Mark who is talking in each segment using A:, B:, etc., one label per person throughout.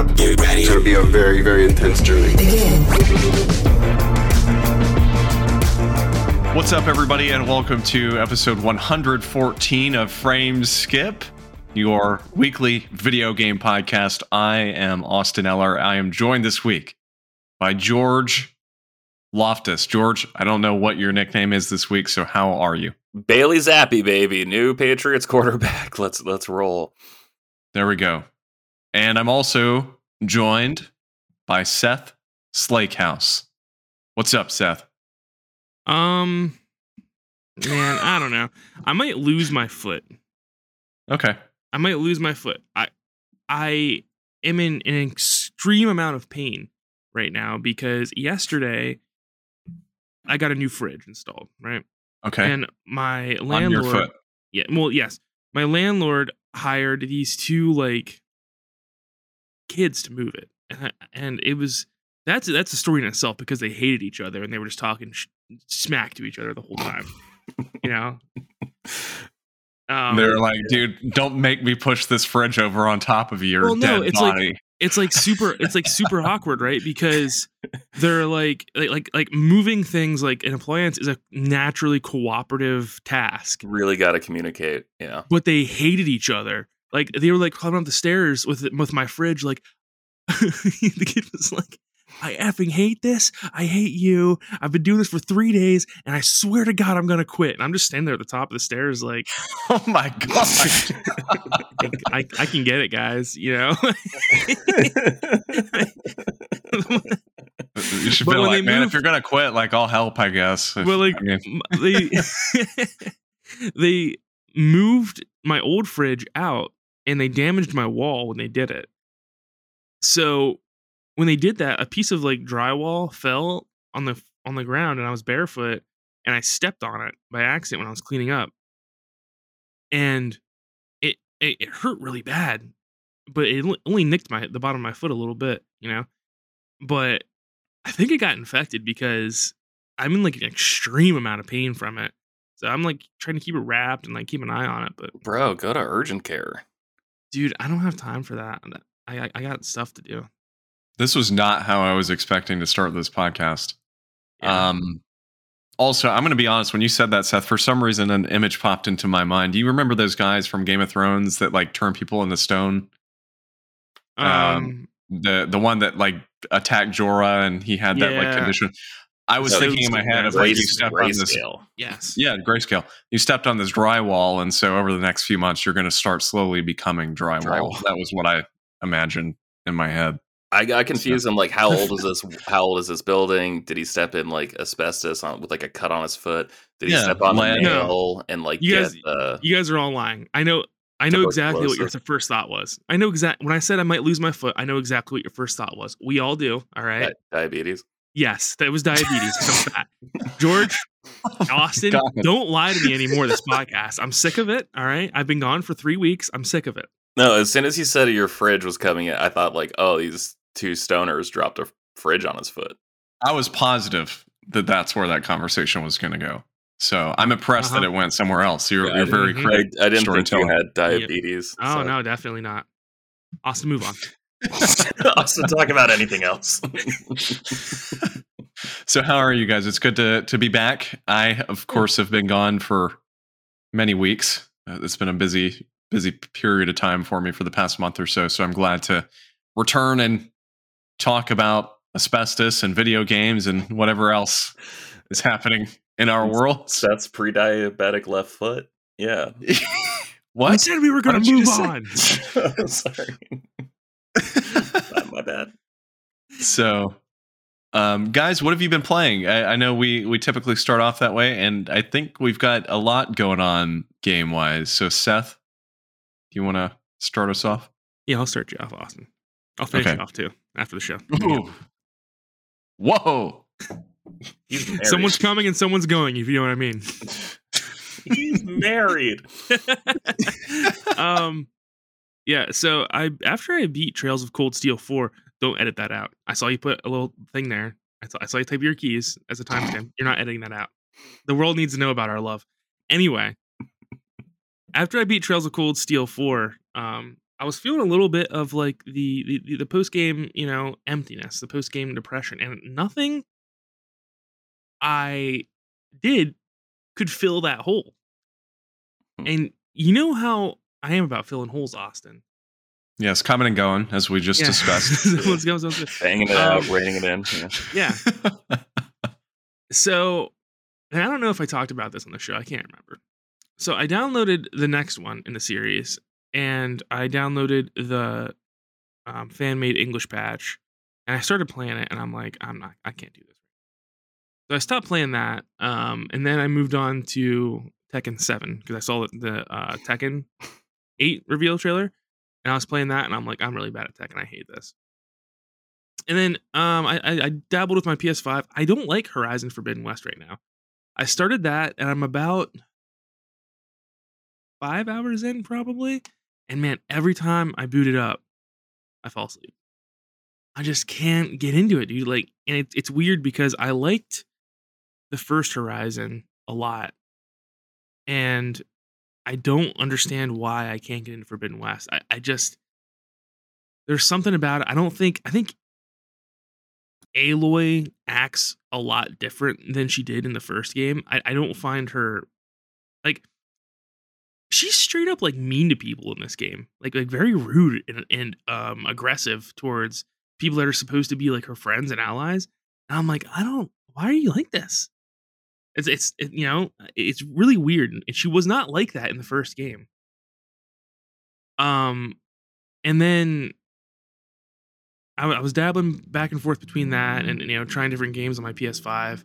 A: up. Get ready. It's gonna be a very, very intense journey. Begin.
B: What's up, everybody, and welcome to episode 114 of Frame Skip, your weekly video game podcast. I am Austin Eller. I am joined this week by George Loftus. George, I don't know what your nickname is this week, so how are you?
C: Bailey Zappe, baby, new Patriots quarterback. Let's let's roll.
B: There we go. And I'm also joined by Seth Slakehouse. What's up, Seth?
D: Um, man, I don't know. I might lose my foot.
B: Okay.
D: I might lose my foot. I I am in an extreme amount of pain right now because yesterday I got a new fridge installed, right?
B: Okay.
D: And my landlord. Yeah, well, yes. My landlord hired these two like kids to move it. And, I, and it was that's that's a story in itself because they hated each other and they were just talking sh- smack to each other the whole time. you know. Um,
B: They're like, dude, don't make me push this fridge over on top of your
D: Well, no,
B: dead
D: it's like-
B: body.
D: it's like super it's like super awkward right because they're like, like like like moving things like an appliance is a naturally cooperative task
C: Really got to communicate. Yeah.
D: but they hated each other like they were like climbing up the stairs with with my fridge like the kid was like I effing hate this. I hate you. I've been doing this for three days, and I swear to God, I'm gonna quit. And I'm just standing there at the top of the stairs, like,
B: oh my god.
D: I, I, I can get it, guys. You know.
B: you should
D: But
B: be like, man,
D: move-
B: if you're gonna quit, like I'll help, I guess. If-
D: Well, like
B: I mean,
D: they they moved my old fridge out and they damaged my wall when they did it. So when they did that, a piece of like drywall fell on the on the ground and I was barefoot and I stepped on it by accident when I was cleaning up. And it it, it hurt really bad, but it only- nicked my the bottom of my foot a little bit, you know. But I think it got infected because I'm in like an extreme amount of pain from it. So I'm like trying to keep it wrapped and like keep an eye on it. But
C: Bro, go to urgent care.
D: Dude, I don't have time for that. I I, I got stuff to do.
B: this was not how I was expecting to start this podcast.
D: Yeah.
B: Um, also, I'm going to be honest. When you said that, Seth, for some reason, an image popped into my mind. Do you remember those guys from Game of Thrones that like turn people into stone?
D: um,
B: um, The the one that like attacked Jorah and he had that like condition. I was
C: So
B: thinking in my head of like you stepped on this.
C: grayscale.
D: yes.
B: Yeah, grayscale. You stepped on this drywall, and so over the next few months, you're going to start slowly becoming drywall.
C: Drywall.
B: That was what I imagined in my head.
C: I got confused. I'm like, how old is this? How old is this building? Did he step in like asbestos on with like a cut on his foot? Did he
B: Yeah,
C: step on
B: lead.
C: a nail and like
D: You
C: get
D: guys-
C: the?
D: You guys are all lying. I know. I know exactly what your first thought was. I know exactly when I said I might lose my foot. I know exactly what your first thought was. We all do. All right.
C: di- diabetes.
D: Yes, that was diabetes. I'm fat. George, Austin,
B: God.
D: don't lie to me anymore. This podcast. I'm sick of it. All right. I've been gone for three weeks. I'm sick of it.
C: No, as soon as he said your fridge was coming in, I thought like, oh, these two stoners dropped a fridge on his foot.
B: I was positive that that's where that conversation was going to go. So I'm impressed
D: Uh-huh.
B: that it went somewhere else. You're,
C: Yeah,
B: you're
C: I
B: very
D: didn't-
C: I,
B: quick.
C: I didn't think you had diabetes.
D: Oh
C: so-
D: no, definitely not. Austin, move on.
C: also talk about anything else.
B: so how are you guys? It's good to to be back. I of course have been gone for many weeks. Uh, it's been a busy busy period of time for me for the past month or so. So I'm glad to return and talk about asbestos and video games and whatever else is happening in our world.
C: That's pre-diabetic left foot. Yeah.
B: What?
D: I said we were going to move
B: just say?
D: on.
C: Sorry. My bad.
B: So, um, guys, what have you been playing? I, I know we we typically start off that way, and I think we've got a lot going on game wise. So, Seth, do you want to start us off?
D: Yeah, I'll start you off, Austin. I'll finish
B: Okay.
D: you off too after the show.
B: Whoa!
D: Someone's coming and someone's going, if you know what I mean.
C: He's married.
D: um yeah, so I after I beat Trails of Cold Steel 4, don't edit that out. I saw you put a little thing there. I saw, I saw you type your keys as a timestamp. You're not editing that out. The world needs to know about our love. Anyway, after I beat Trails of Cold Steel 4, um, I was feeling a little bit of like the the, the post game, you know, emptiness, the post game depression, and nothing I did could fill that hole.
C: Hmm.
D: And you know how I am about filling holes, Austin.
B: Yes, coming and going as we just
D: Yeah.
B: discussed.
D: Let's go. let's.
C: Banging it out,
D: Um,
C: reining it in. Yeah.
D: Yeah. So, and I don't know if I talked about this on the show. I can't remember. So I downloaded the next one in the series, and I downloaded the um, fan made English patch, and I started playing it, and I'm like, I'm not, I can't do this. So I stopped playing that, um, and then I moved on to Tekken Seven because I saw the, the uh, Tekken Eight reveal trailer, and I was playing that, and I'm like, I'm really bad at Tekken and I hate this. And then um, I, I, I dabbled with my PS5. I don't like Horizon Forbidden West right now. I started that, and I'm about five hours in probably. And man, every time I boot it up, I fall asleep. I just can't get into it, dude. Like, and it, it's weird because I liked the first Horizon a lot, and I don't understand why I can't get into Forbidden West. I, I just there's something about it. I don't think I think Aloy acts a lot different than she did in the first game. I, I don't find her like she's straight up like mean to people in this game. Like like very rude and, and um aggressive towards people that are supposed to be like her friends and allies. And I'm like, I don't why are you like this? It's it's it, you know, it's really weird. And she was not like that in the first game. Um and then I, I was dabbling back and forth between that and you know trying different games on my PS5.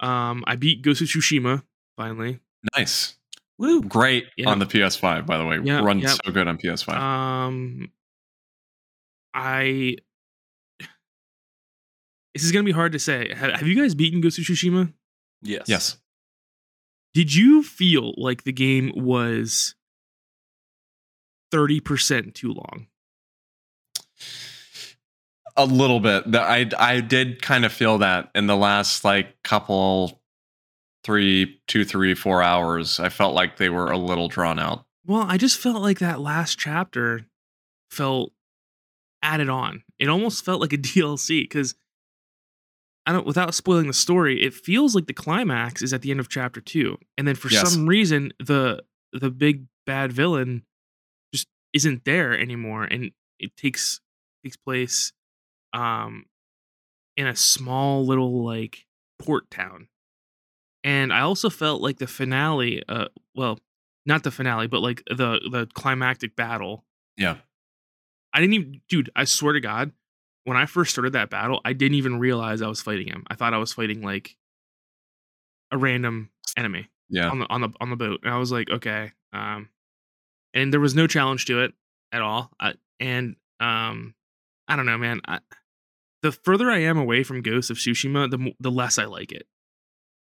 D: Um, I beat Ghost of Tsushima finally.
B: nice.
D: Woo!
B: Great
D: Yeah.
B: on the PS5, by the way.
D: Yeah,
B: Runs
D: yeah.
B: so good on PS5.
D: Um, I. This is gonna be hard to say. Have, have you guys beaten Ghost of Tsushima?
C: Yes.
B: yes.
D: Did you feel like the game was thirty percent too long?
B: A little bit. I I did kind of feel that in the last like couple three, two, three, four hours. I felt like they were a little drawn out.
D: Well, I just felt like that last chapter felt added on. It almost felt like a DLC because I don't without spoiling the story, it feels like the climax is at the end of chapter 2. And then for
B: Yes.
D: some reason the the big bad villain just isn't there anymore and it takes takes place um in a small little like port town. And I also felt like the finale uh well, not the finale, but like the the climactic battle.
B: Yeah.
D: I didn't even, dude. I swear to God, when I first started that battle, I didn't even realize I was fighting him. I thought I was fighting like a random enemy
B: Yeah.
D: on the on the on the boat, and I was like, okay. Um, and there was no challenge to it at all. I, and um, I don't know, man. I, the further I am away from Ghost of Tsushima, the the less I like it.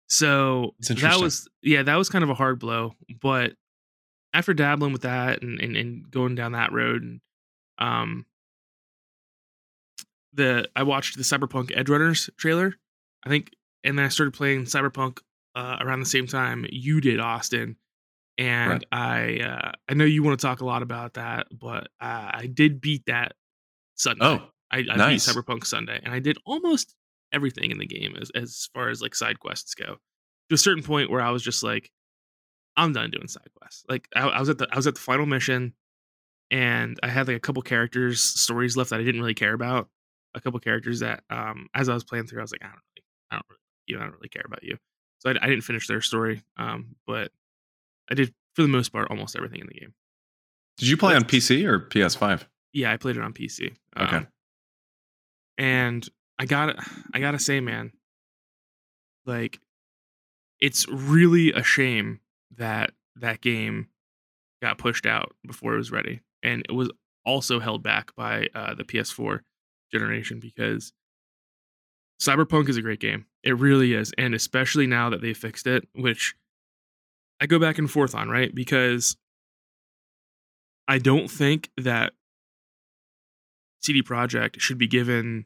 D: So that was yeah, that was kind of a hard blow. But after dabbling with that and and, and going down that road, and um, the I watched the Cyberpunk Edgerunners trailer, I think, and then I started playing Cyberpunk uh, around the same time you did, Austin. And
B: Right.
D: I uh, I know you want to talk a lot about that, but uh, I did beat that Sunday.
B: Oh,
D: I, I
B: nice.
D: beat Cyberpunk Sunday, and I did almost everything in the game as as far as like side quests go. To a certain point where I was just like, I'm done doing side quests. Like I, I was at the I was at the final mission, and I had like a couple characters stories left that I didn't really care about. A couple characters that, um, as I was playing through, I was like, I don't really, I don't really, you know, I don't really care about you. So I, I didn't finish their story. Um, but I did for the most part almost everything in the game.
B: Did you play on PC or PS5?
D: Yeah, I played it on PC.
B: Okay.
D: Um, and I got I gotta say, man, like it's really a shame that that game got pushed out before it was ready, and it was also held back by uh, the PS4 generation because Cyberpunk is a great game. It really is, and especially now that they fixed it, which I go back and forth on, right? Because I don't think that CD Projekt should be given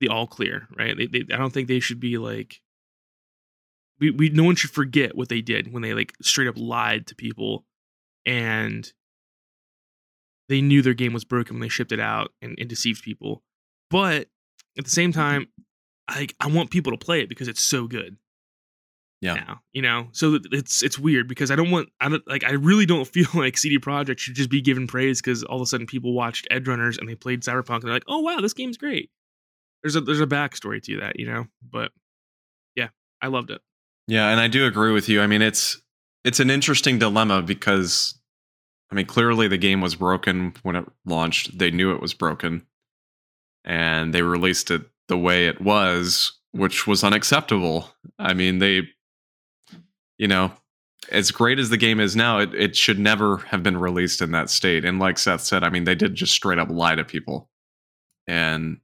D: the all clear, right? They, they, I don't think they should be like we, we no one should forget what they did when they like straight up lied to people and they knew their game was broken when they shipped it out and, and deceived people. But at the same mm-hmm. time, I I want people to play it because it's so good.
B: Yeah.
D: Now, you know, so it's it's weird because I don't want I don't like I really don't feel like CD Projekt should just be given praise because all of a sudden people watched Edgerunners and they played Cyberpunk and they're like, oh wow, this game's great. There's a there's a backstory to that, you know. But yeah, I loved it.
B: Yeah, and I do agree with you. I mean, it's it's an interesting dilemma because I mean, clearly the game was broken when it launched. They knew it was broken. And they released it the way it was, which was unacceptable. I mean, they you know, as great as the game is now, it, it should never have been released in that state. And like Seth said, I mean, they did just straight up lie to people. And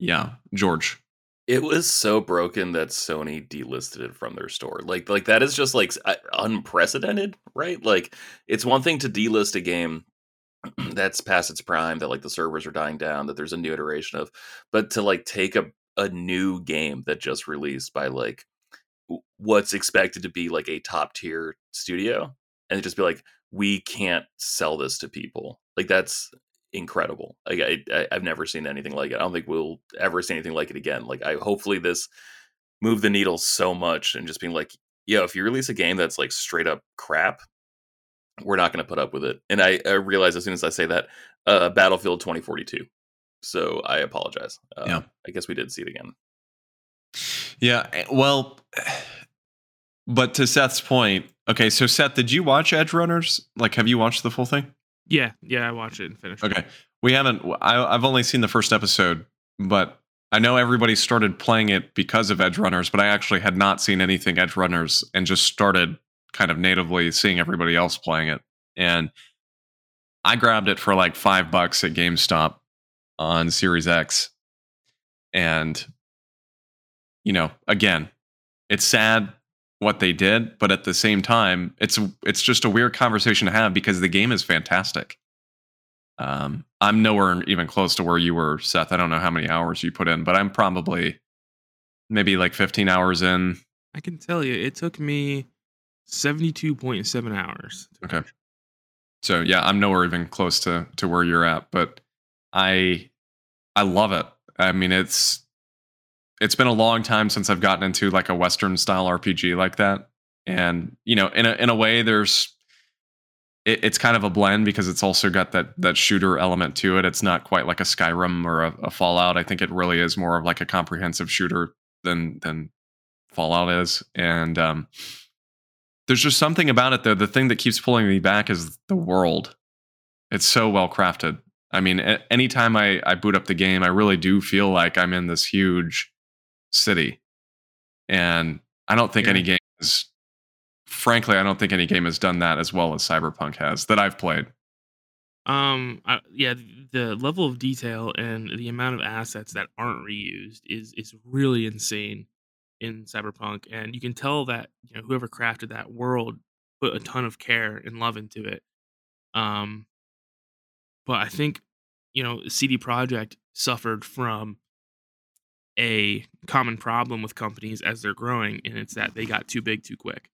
B: yeah, George.
C: It was so broken that Sony delisted it from their store. Like like that is just like uh, unprecedented, right? Like it's one thing to delist a game that's past its prime that like the servers are dying down that there's a new iteration of, but to like take a a new game that just released by like what's expected to be like a top tier studio and just be like we can't sell this to people like that's incredible like I, I have never seen anything like it i don't think we'll ever see anything like it again like i hopefully this move the needle so much and just being like yo if you release a game that's like straight up crap we're not going to put up with it and i, I realize as soon as i say that uh battlefield 2042 so i apologize uh, yeah i guess we did see it again
B: yeah. Eh, well, but to Seth's point, okay, so Seth, did you watch Edgerunners? Like, have you watched the full thing?
D: Yeah, yeah, I watched it and finished.
B: Okay, we haven't. I, I've only seen the first episode, but I know everybody started playing it because of Edgerunners, but I actually had not seen anything Edgerunners and just started kind of natively seeing everybody else playing it. And I grabbed it for like five bucks at GameStop on Series X. And you know, again, it's sad what they did, but at the same time, it's it's just a weird conversation to have because the game is fantastic. Um, I'm nowhere even close to where you were, Seth. I don't know how many hours you put in, but I'm probably maybe like 15 hours in.
D: I can tell you, it took me 72.7 hours.
B: Okay. So yeah, I'm nowhere even close to to where you're at, but I I love it. I mean, it's it's been a long time since I've gotten into like a Western style RPG like that. And, you know, in a, in a way, there's, it, it's kind of a blend because it's also got that, that shooter element to it. It's not quite like a Skyrim or a, a Fallout. I think it really is more of like a comprehensive shooter than, than Fallout is. And, um, there's just something about it though. The thing that keeps pulling me back is the world. It's so well crafted. I mean, anytime I, I boot up the game, I really do feel like I'm in this huge city. And I don't think yeah. any game is, frankly, I don't think any game has done that as well as Cyberpunk has that I've played.
D: Um, I, yeah, the level of detail and the amount of assets that aren't reused is is really insane in Cyberpunk, and you can tell that you know whoever crafted that world put a ton of care and love into it. Um, but I think you know CD Projekt suffered from a common problem with companies as they're growing, and it's that they got too big too quick.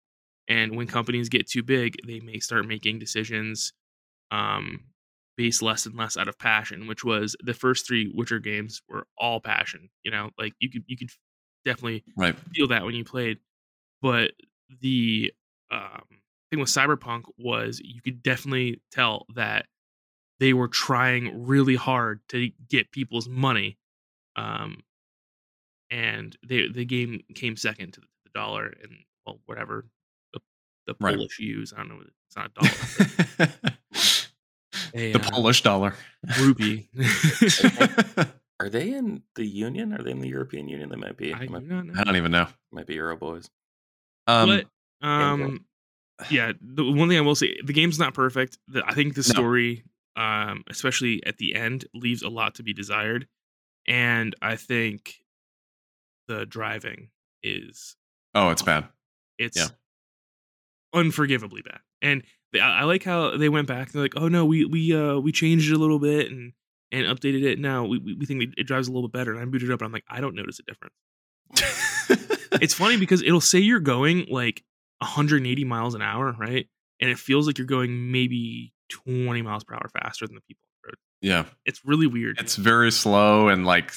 D: And when companies get too big, they may start making decisions um, based less and less out of passion, which was the first three Witcher games were all passion. You know, like you could you could definitely
B: right.
D: feel that when you played. But the um, thing with Cyberpunk was you could definitely tell that they were trying really hard to get people's money um, and they, the game came second to the, dollar and well whatever the, the right. Polish use. I don't know. It's not a dollar.
B: a, the uh, Polish dollar.
D: Rupee.
C: Are they in the Union? Are they in the European Union? They might be.
B: I,
C: might,
B: don't, I don't even know.
C: Might be Euro boys.
D: Um, but, um, yeah. The one thing I will say, the game's not perfect. The, I think the story, no. um, especially at the end, leaves a lot to be desired. And I think the driving is
B: oh, it's bad.
D: It's yeah. unforgivably bad. And they, I like how they went back. They're like, oh no, we we uh we changed it a little bit and and updated it. Now we we think it drives a little bit better. And I booted it up, and I'm like, I don't notice a difference. it's funny because it'll say you're going like 180 miles an hour, right? And it feels like you're going maybe 20 miles per hour faster than the people on the road.
B: Yeah.
D: It's really weird.
B: It's very slow and like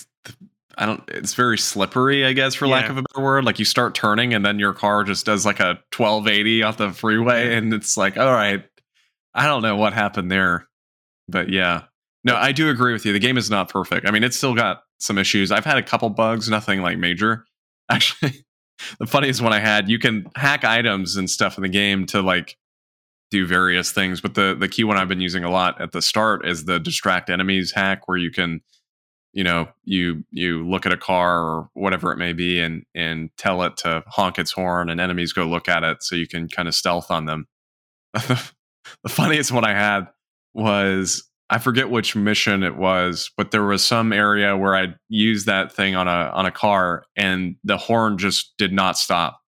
B: I don't it's very slippery, I guess, for lack of a better word. Like you start turning and then your car just does like a 1280 off the freeway and it's like, all right, I don't know what happened there. But yeah. No, I do agree with you. The game is not perfect. I mean, it's still got some issues. I've had a couple bugs, nothing like major. Actually, the funniest one I had, you can hack items and stuff in the game to like do various things, but the the key one I've been using a lot at the start is the distract enemies hack where you can you know you you look at a car or whatever it may be and and tell it to honk its horn and enemies go look at it so you can kind of stealth on them. The funniest one i had was i forget which mission it was but there was some area where i used that thing on a on a car and the horn just did not stop.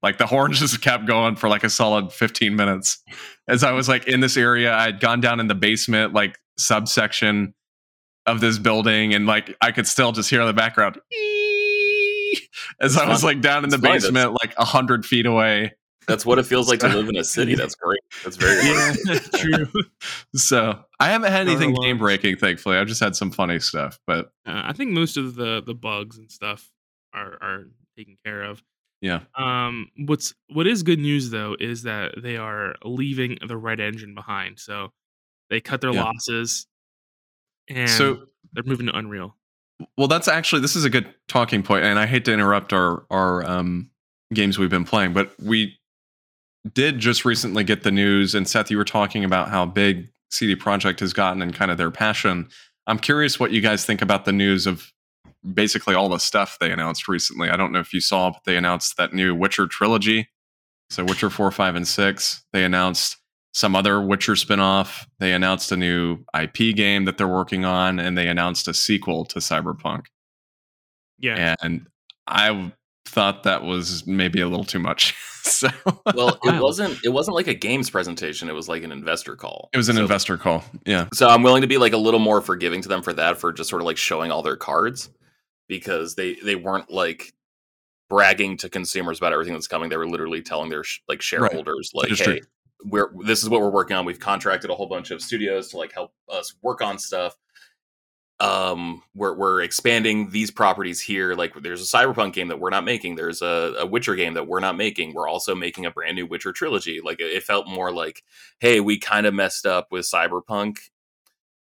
B: Like the horn just kept going for like a solid 15 minutes. As i was like in this area i'd gone down in the basement like subsection of this building and like I could still just hear in the background as I was
C: fun.
B: like down in the
C: It's fun. That's-
B: basement like a hundred feet away.
C: That's what it feels like to live in a city. That's great. That's very
B: Yeah.
D: True.
B: So I haven't had anything game breaking, thankfully. I've just had some funny stuff. But
D: Uh, I think most of the the bugs and stuff are are taken care of.
B: yeah.
D: Um, what's what is good news though is that they are leaving the REDengine behind. So they cut their
B: Yeah.
D: losses, and
B: So
D: they're moving to Unreal.
B: well that's actually this is a good talking point, and I hate to interrupt our our um games we've been playing, but we did just recently get the news, and Seth, you were talking about how big CD Projekt has gotten and kind of their passion. I'm curious what you guys think about the news of basically all the stuff they announced recently. I don't know if you saw, but they announced that new Witcher trilogy. So Witcher 4, 5, and 6. They announced some other Witcher spinoff. They announced a new IP game that they're working on, and they announced a sequel to Cyberpunk.
D: Yeah,
B: And I thought that was maybe a little too much. so
C: well. It
D: Wow.
C: wasn't. It wasn't like a games presentation. It was like an investor call.
B: it was an
C: So-
B: investor call. Yeah.
C: So I'm willing to be like a little more forgiving to them for that, for just sort of like showing all their cards, because they they weren't like bragging to consumers about everything that's coming. They were literally telling their sh- like shareholders, like,
B: Just
C: "Hey,
B: true.
C: We're this is what we're working on. We've contracted a whole bunch of studios to like help us work on stuff. Um, we're we're expanding these properties here. Like, there's a Cyberpunk game that we're not making. There's a, a Witcher game that we're not making. We're also making a brand new Witcher trilogy. Like, it, it felt more like, hey, we kind of messed up with Cyberpunk,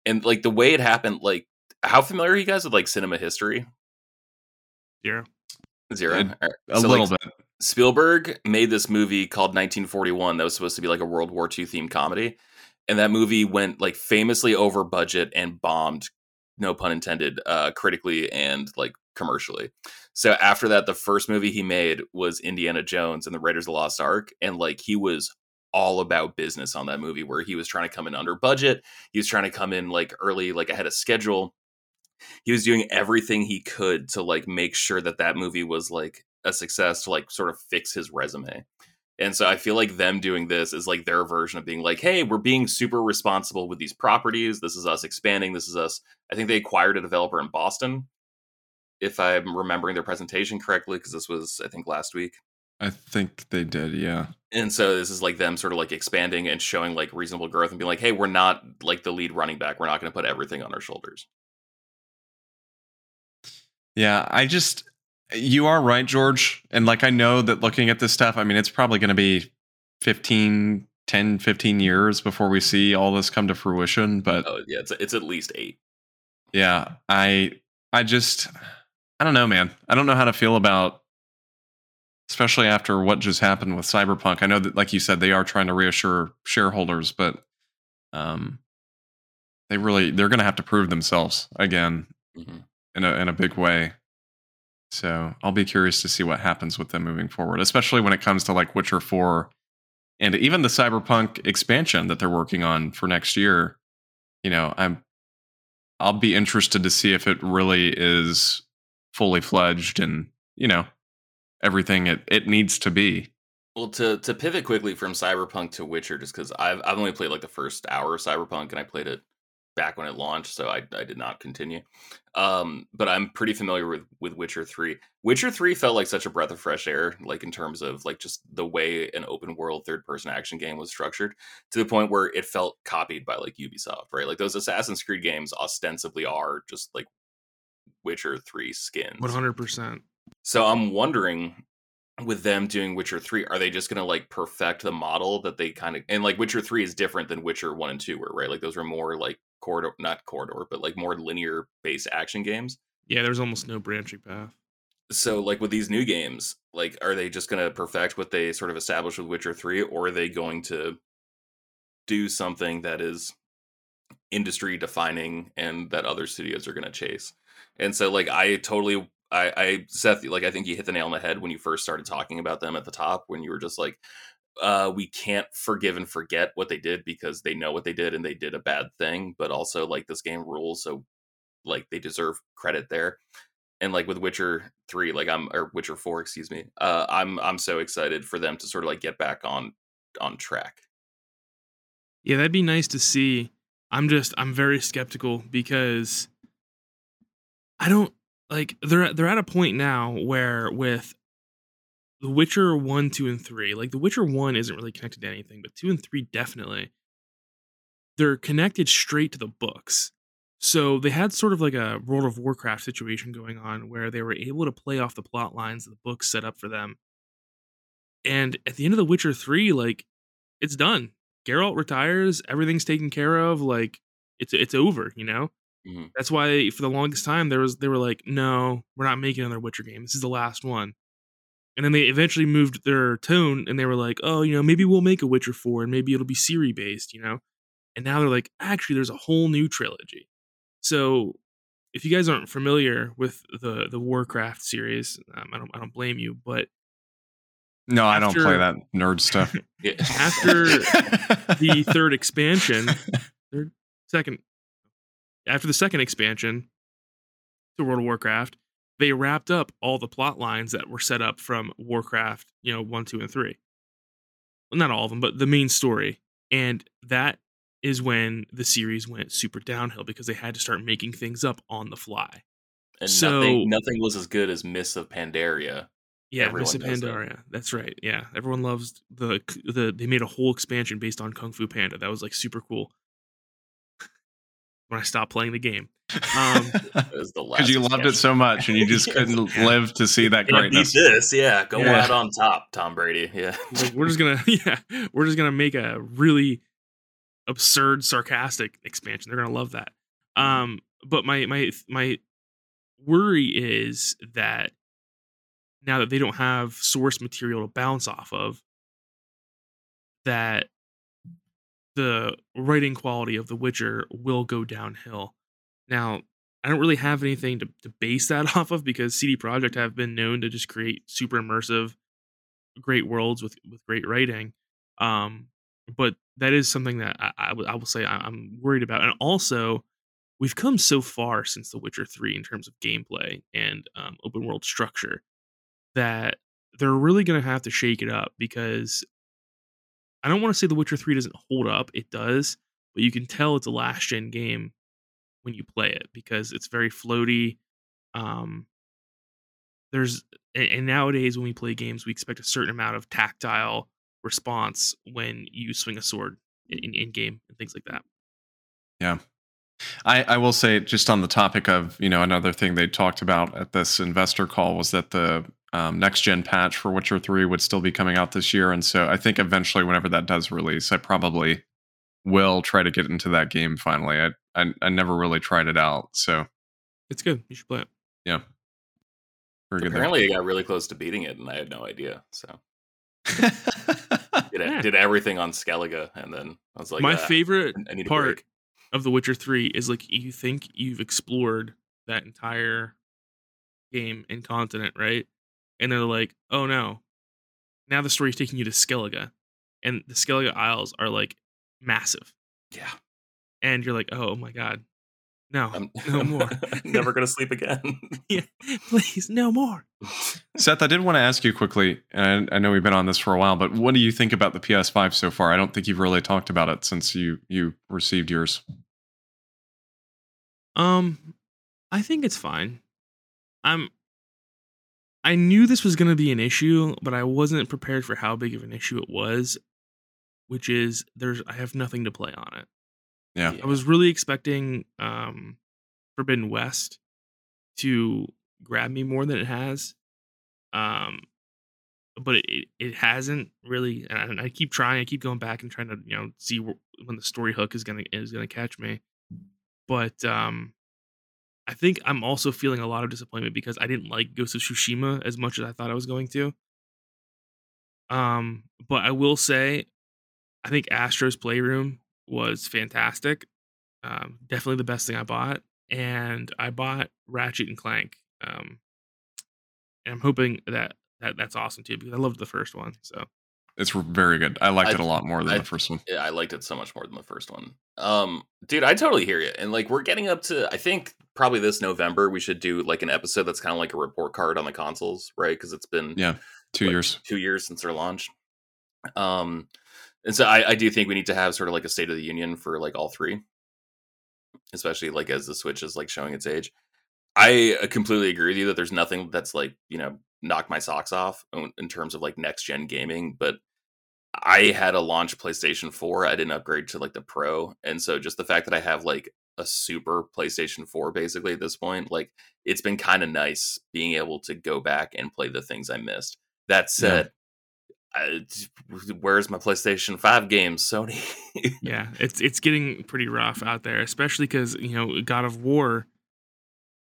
C: and like the way it happened. Like, how familiar are you guys with like cinema history?
D: Zero.
C: Zero. All right.
B: A
C: So,
B: little
C: like,
B: bit.
C: Spielberg made this movie called 1941 that was supposed to be like a World War II themed comedy. And that movie went like famously over budget and bombed, no pun intended, uh, critically and like commercially. So after that, the first movie he made was Indiana Jones and the Raiders of the Lost Ark. And like he was all about business on that movie where he was trying to come in under budget. He was trying to come in like early, like ahead of schedule. He was doing everything he could to like make sure that that movie was like a success to like sort of fix his resume. And so I feel like them doing this is like their version of being like, hey, we're being super responsible with these properties. This is us expanding. This is us. I think they acquired a developer in Boston, if I'm remembering their presentation correctly, because this was, I think, last week.
B: I think they did. Yeah.
C: And so this is like them sort of like expanding and showing like reasonable growth and being like, hey, we're not like the lead running back. We're not going to put everything on our shoulders.
B: Yeah, I just you are right, George. And like I know that looking at this stuff, I mean, it's probably going to be 15, 10, 15 years before we see all this come to fruition, but
C: Oh, yeah, it's, it's at least eight.
B: yeah, I I just I don't know, man. I don't know how to feel about especially after what just happened with Cyberpunk. I know that like you said they are trying to reassure shareholders, but um they really they're going to have to prove themselves again
C: Mhm.
B: in a in a big way. So I'll be curious to see what happens with them moving forward, especially when it comes to like Witcher 4 and even the Cyberpunk expansion that they're working on for next year. You know, I'm I'll be interested to see if it really is fully fledged and, you know, everything it, it needs to be.
C: Well, to to pivot quickly from Cyberpunk to Witcher, just because I've I've only played like the first hour of Cyberpunk, and I played it back when it launched, so I, I did not continue. Um, but I'm pretty familiar with with Witcher Three. Witcher Three felt like such a breath of fresh air, like in terms of like just the way an open world third person action game was structured, to the point where it felt copied by like Ubisoft, right? Like those Assassin's Creed games ostensibly are just like Witcher Three skins.
D: One hundred percent.
C: So I'm wondering with them doing Witcher 3, are they just going to like perfect the model that they kind of and like Witcher 3 is different than Witcher 1 and 2 were, right? Like those were more like corridor not corridor, but like more linear based action games.
D: Yeah, there's almost no branching path.
C: So like with these new games, like are they just going to perfect what they sort of established with Witcher 3 or are they going to do something that is industry defining and that other studios are going to chase? And so like I totally I, I Seth, like I think you hit the nail on the head when you first started talking about them at the top, when you were just like, uh, we can't forgive and forget what they did because they know what they did and they did a bad thing, but also like this game rules, so like they deserve credit there. And like with Witcher three, like I'm or Witcher four, excuse me, uh, I'm I'm so excited for them to sort of like get back on on track.
D: Yeah, that'd be nice to see. I'm just I'm very skeptical because I don't like they're they're at a point now where with The Witcher 1, 2 and 3, like The Witcher 1 isn't really connected to anything, but 2 and 3 definitely. They're connected straight to the books. So they had sort of like a World of Warcraft situation going on where they were able to play off the plot lines that the books set up for them. And at the end of The Witcher 3, like it's done. Geralt retires, everything's taken care of, like it's it's over, you know?
C: Mm-hmm.
D: That's why for the longest time there was they were like, no, we're not making another Witcher game. This is the last one. And then they eventually moved their tone and they were like, oh, you know, maybe we'll make a Witcher 4 and maybe it'll be Ciri based, you know? And now they're like, actually, there's a whole new trilogy. So if you guys aren't familiar with the the Warcraft series, um, I don't I don't blame you, but
B: no, I don't play that nerd stuff.
D: after the third expansion, third, second, after the second expansion to World of Warcraft, they wrapped up all the plot lines that were set up from Warcraft, you know, one, two, and three. Well, not all of them, but the main story. And that is when the series went super downhill because they had to start making things up on the fly.
C: And so, nothing, nothing was as good as Mists of Pandaria.
D: Yeah, Everyone Mists of Pandaria. That. That's right. Yeah, everyone loves the the. They made a whole expansion based on Kung Fu Panda. That was like super cool when I stopped playing the game. Um,
B: because you loved it so much and you just couldn't live to see that greatness.
C: This, yeah, go yeah. out on top, Tom Brady. Yeah,
D: like, we're just gonna, yeah, we're just gonna make a really absurd, sarcastic expansion. They're gonna love that. Mm-hmm. Um, but my my my worry is that now that they don't have source material to bounce off of, that the writing quality of The Witcher will go downhill. Now, I don't really have anything to, to base that off of because CD Projekt have been known to just create super immersive, great worlds with with great writing. Um, but that is something that I, I, w- I will say I'm worried about. And also, we've come so far since The Witcher 3 in terms of gameplay and um, open world structure that they're really going to have to shake it up because I don't want to say The Witcher 3 doesn't hold up. It does, but you can tell it's a last gen game when you play it because it's very floaty. Um, there's and nowadays when we play games, we expect a certain amount of tactile response when you swing a sword in, in game and things like that.
B: Yeah. I, I will say just on the topic of you know another thing they talked about at this investor call was that the um, next gen patch for Witcher 3 would still be coming out this year. And so I think eventually, whenever that does release, I probably will try to get into that game finally. I, I, I never really tried it out. So
D: it's good. You should play it.
B: Yeah.
C: Very good. Apparently, I got really close to beating it and I had no idea. So. did, yeah. did everything on Skellige, and then I was like,
D: my favorite part of The Witcher Three is like you think you've explored that entire game and continent, right? And they're like, "Oh no, now the story's taking you to Skellige, and the Skellige Isles are like massive."
C: Yeah,
D: and you're like, "Oh my god, no, I'm, no more.
C: never gonna sleep again."
D: yeah, please, no more.
B: Seth, I did want to ask you quickly, and I know we've been on this for a while, but what do you think about the PS5 so far? I don't think you've really talked about it since you you received yours.
D: Um, I think it's fine. I'm. I knew this was going to be an issue, but I wasn't prepared for how big of an issue it was. Which is there's I have nothing to play on it.
B: Yeah.
D: I was really expecting um Forbidden West to grab me more than it has. Um but it, it hasn't really and I, I keep trying, I keep going back and trying to, you know, see wh- when the story hook is going to is going to catch me. But um I think I'm also feeling a lot of disappointment because I didn't like Ghost of Tsushima as much as I thought I was going to. Um but I will say I think Astro's Playroom was fantastic. Um, definitely the best thing I bought, and I bought Ratchet and Clank. Um, and I'm hoping that, that that's awesome too because I loved the first one. So
B: It's very good. I liked
C: I-
B: it a lot more than
C: I-
B: the first one.
C: Yeah, I liked it so much more than the first one. Um, dude, I totally hear you. And like, we're getting up to, I think probably this November, we should do like an episode that's kind of like a report card on the consoles, right? Because it's been
B: Yeah. Two
C: like,
B: years.
C: two years since their launch. Um, and so I, I do think we need to have sort of like a state of the union for like all three, especially like as the Switch is like showing its age. I uh, completely agree with you that there's nothing that's like you know knocked my socks off in in terms of like next gen gaming, but I had a launch PlayStation 4. I didn't upgrade to like the Pro, and so just the fact that I have like a super PlayStation 4 basically at this point, like it's been kind of nice being able to go back and play the things I missed. That said, I, where's my PlayStation 5 games, Sony?
D: yeah, it's it's getting pretty rough out there, especially because you know God of War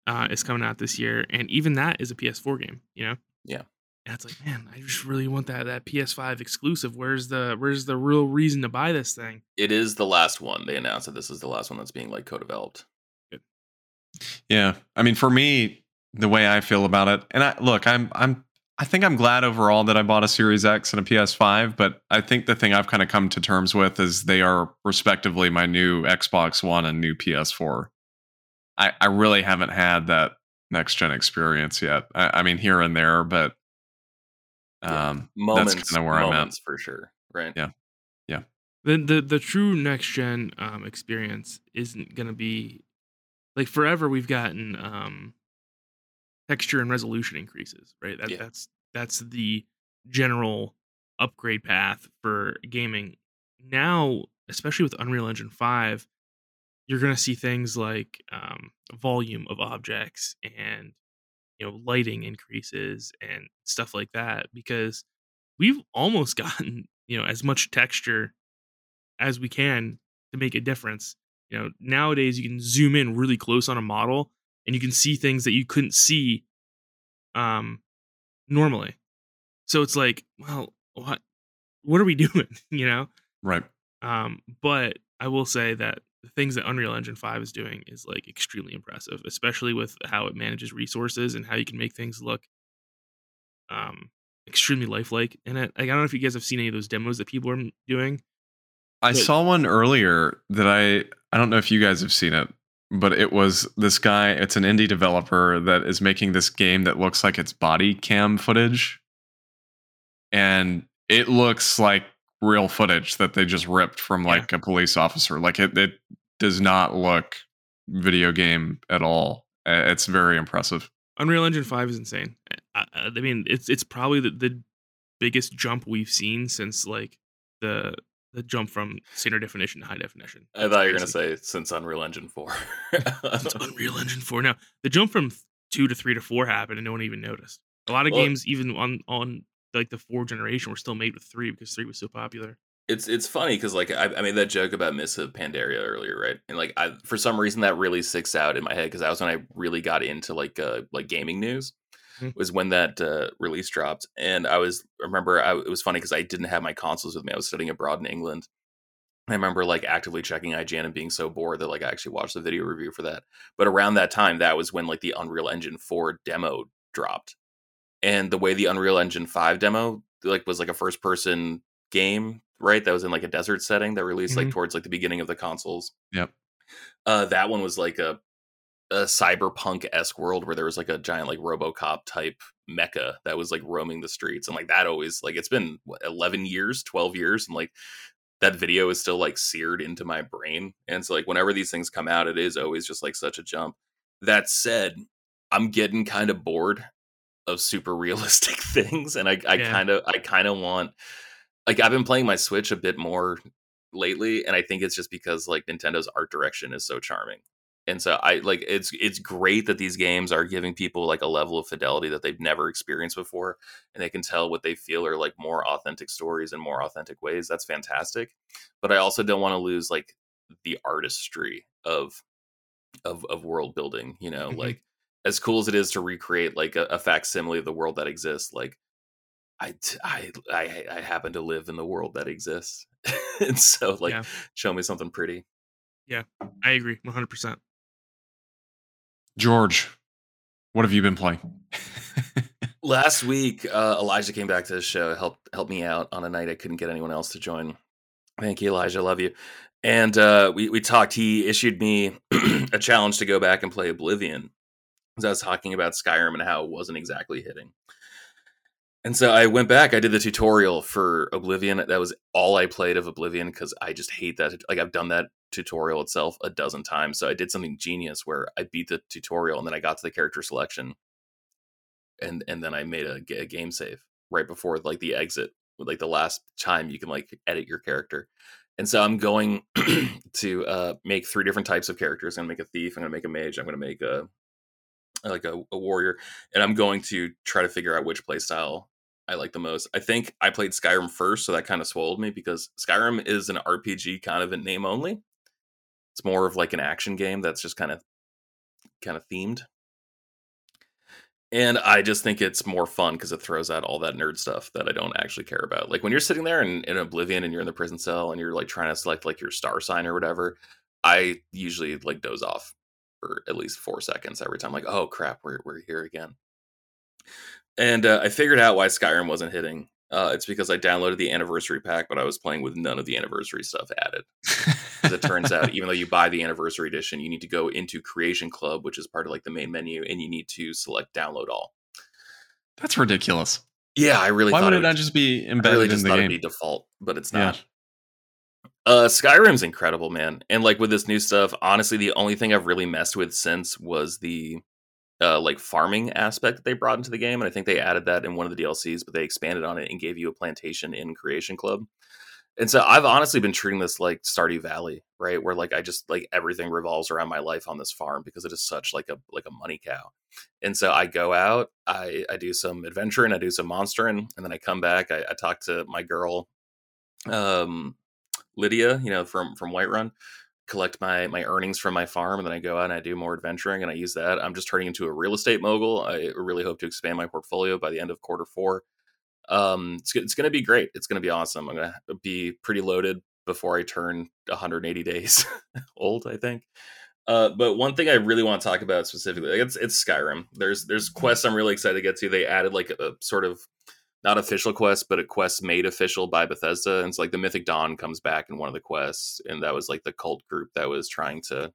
D: uh, is coming out this year, and even that is a PS4 game. You know.
C: Yeah.
D: And it's like, man, I just really want that that PS5 exclusive. Where's the where's the real reason to buy this thing?
C: it is the last one. They announced that this is the last one that's being like co-developed.
B: Yeah. I mean, for me, the way I feel about it, and I look, I'm I'm I think I'm glad overall that I bought a Series X and a PS5, but I think the thing I've kind of come to terms with is they are respectively my new Xbox One and new PS4. I, I really haven't had that next gen experience yet. I, I mean, here and there, but
C: Yeah.
B: um,
C: Moments,
B: that's kind of where I'm at.
C: for sure. Right.
B: Yeah. Yeah.
D: the the the true next gen um experience isn't gonna be like forever we've gotten um texture and resolution increases right that,
C: Yeah.
D: that's that's the general upgrade path for gaming now especially with unreal engine 5 you're gonna see things like um volume of objects and you know lighting increases and stuff like that because we've almost gotten you know as much texture as we can to make a difference. You know, nowadays you can zoom in really close on a model and you can see things that you couldn't see um normally. So it's like, well, what what are we doing, you know?
B: Right.
D: Um but I will say that the things that Unreal Engine 5 is doing is like extremely impressive, especially with how it manages resources and how you can make things look um extremely lifelike in it. Like, I don't know if you guys have seen any of those demos that people are doing.
B: I
D: But-
B: saw one earlier that I I don't know if you guys have seen it, but it was this guy, it's an indie developer that is making this game that looks like it's body cam footage. And it looks like real footage that they just ripped from
D: Yeah.
B: like a police officer. Like it it does not look video game at all. Uh, It's very impressive.
D: Unreal Engine Five is insane. I, I I mean, it's it's probably the, the biggest jump we've seen since like the the jump from standard definition to high definition.
C: I thought you were going to say since Unreal Engine 4.
D: It's Unreal Engine Four now. The jump from two to three to four happened, and no one even noticed. A lot of
C: Well-
D: games, even on on like the four generation, were still made with three because three was so popular.
C: it's it's funny because like I, I made that joke about Mists of Pandaria earlier, right? And like I for some reason that really sticks out in my head because that was when I really got into like uh like gaming news.
D: Mhm.
C: Was when that uh, release dropped, and I was remember I, it was funny because I didn't have my consoles with me. I was studying abroad in England. I remember like actively checking IGN and being so bored that like I actually watched the video review for that. But around that time, that was when like the Unreal Engine 4 demo dropped. And the way the Unreal Engine 5 demo like was like a first person game, right? That was in like a desert setting that released like
D: Mhm.
C: towards like the beginning of the consoles.
B: Yep.
C: Uh that one was like a a cyberpunk esque world where there was like a giant like RoboCop type mecha that was like roaming the streets and like that always like it's been what, 11 years 12 years and like that video is still like seared into my brain. And so like whenever these things come out, it is always just like such a jump. That said, I'm getting kind of bored of super realistic things. And I, I kind of I kind of want like I've been playing my Switch a bit more lately, and I think it's just because like Nintendo's art direction is so charming. And so I like it's it's great that these games are giving people like a level of fidelity that they've never experienced before and they can tell what they feel are like more authentic stories in more authentic ways. That's fantastic. But I also don't want to lose like the artistry of of of world building, you know,
D: Mhm.
C: like as cool as it is to recreate like a, a facsimile of the world that exists, like I I I happen to live in the world that exists. and so like
D: Yeah.
C: show me something pretty.
D: Yeah, I agree 100%.
B: George, what have you been playing?
C: Last week, uh, Elijah came back to the show, helped helped me out on a night I couldn't get anyone else to join. Thank you, Elijah. Love you. And uh, we we talked. He issued me a challenge to go back and play Oblivion. As I was talking about Skyrim and how it wasn't exactly hitting. And so I went back. I did the tutorial for Oblivion. That was all I played of Oblivion because I just hate that. Like I've done that tutorial itself a dozen times. So I did something genius where I beat the tutorial and then I got to the character selection, and and then I made a, a game save right before like the exit, like the last time you can like edit your character. And so I'm going to uh, make three different types of characters. I'm gonna make a thief. I'm gonna make a mage. I'm gonna make a like a, a warrior, and I'm going to try to figure out which playstyle I like the most. I think I played Skyrim first, so that kind of swallowed me because Skyrim is an RPG kind of in name only. It's more of like an action game that's just kind of kind of themed. And I just think it's more fun because it throws out all that nerd stuff that I don't actually care about. Like when you're sitting there in, in Oblivion and you're in the prison cell and you're like trying to select like your star sign or whatever, I usually like doze off for at least four seconds every time. Like, oh crap, we're we're here again. And uh, I figured out why Skyrim wasn't hitting. Uh, it's because I downloaded the anniversary pack, but I was playing with none of the anniversary stuff added. As it turns out, even though you buy the anniversary edition, you need to go into Creation Club, which is part of like the main menu, and you need to select download all.
B: That's ridiculous.
C: Yeah, I really
B: Why
C: thought
B: would
C: it
B: it not just be
C: I
B: embedded
C: really
B: in
C: just
B: the
C: thought
B: game?
C: it'd be default, but it's not. Uh, Skyrim's incredible, man. And like with this new stuff, honestly, the only thing I've really messed with since was the uh, like farming aspect that they brought into the game, and I think they added that in one of the DLCs, but they expanded on it and gave you a plantation in Creation Club. And so I've honestly been treating this like Stardew Valley, right? Where like I just like everything revolves around my life on this farm because it is such like a like a money cow. And so I go out, I I do some adventuring, I do some monstering, and then I come back, I, I talk to my girl, um, Lydia, you know, from from Whiterun, collect my my earnings from my farm, and then I go out and I do more adventuring, and I use that. I'm just turning into a real estate mogul. I really hope to expand my portfolio by the end of quarter four. Um, it's it's going to be great. It's going to be awesome. I'm going to be pretty loaded before I turn 180 days old. I think. Uh, but one thing I really want to talk about specifically, like it's it's Skyrim. There's there's quests I'm really excited to get to. They added like a, sort of not official quest, but a quest made official by Bethesda. And it's like the Mythic Dawn comes back in one of the quests, and that was like the cult group that was trying to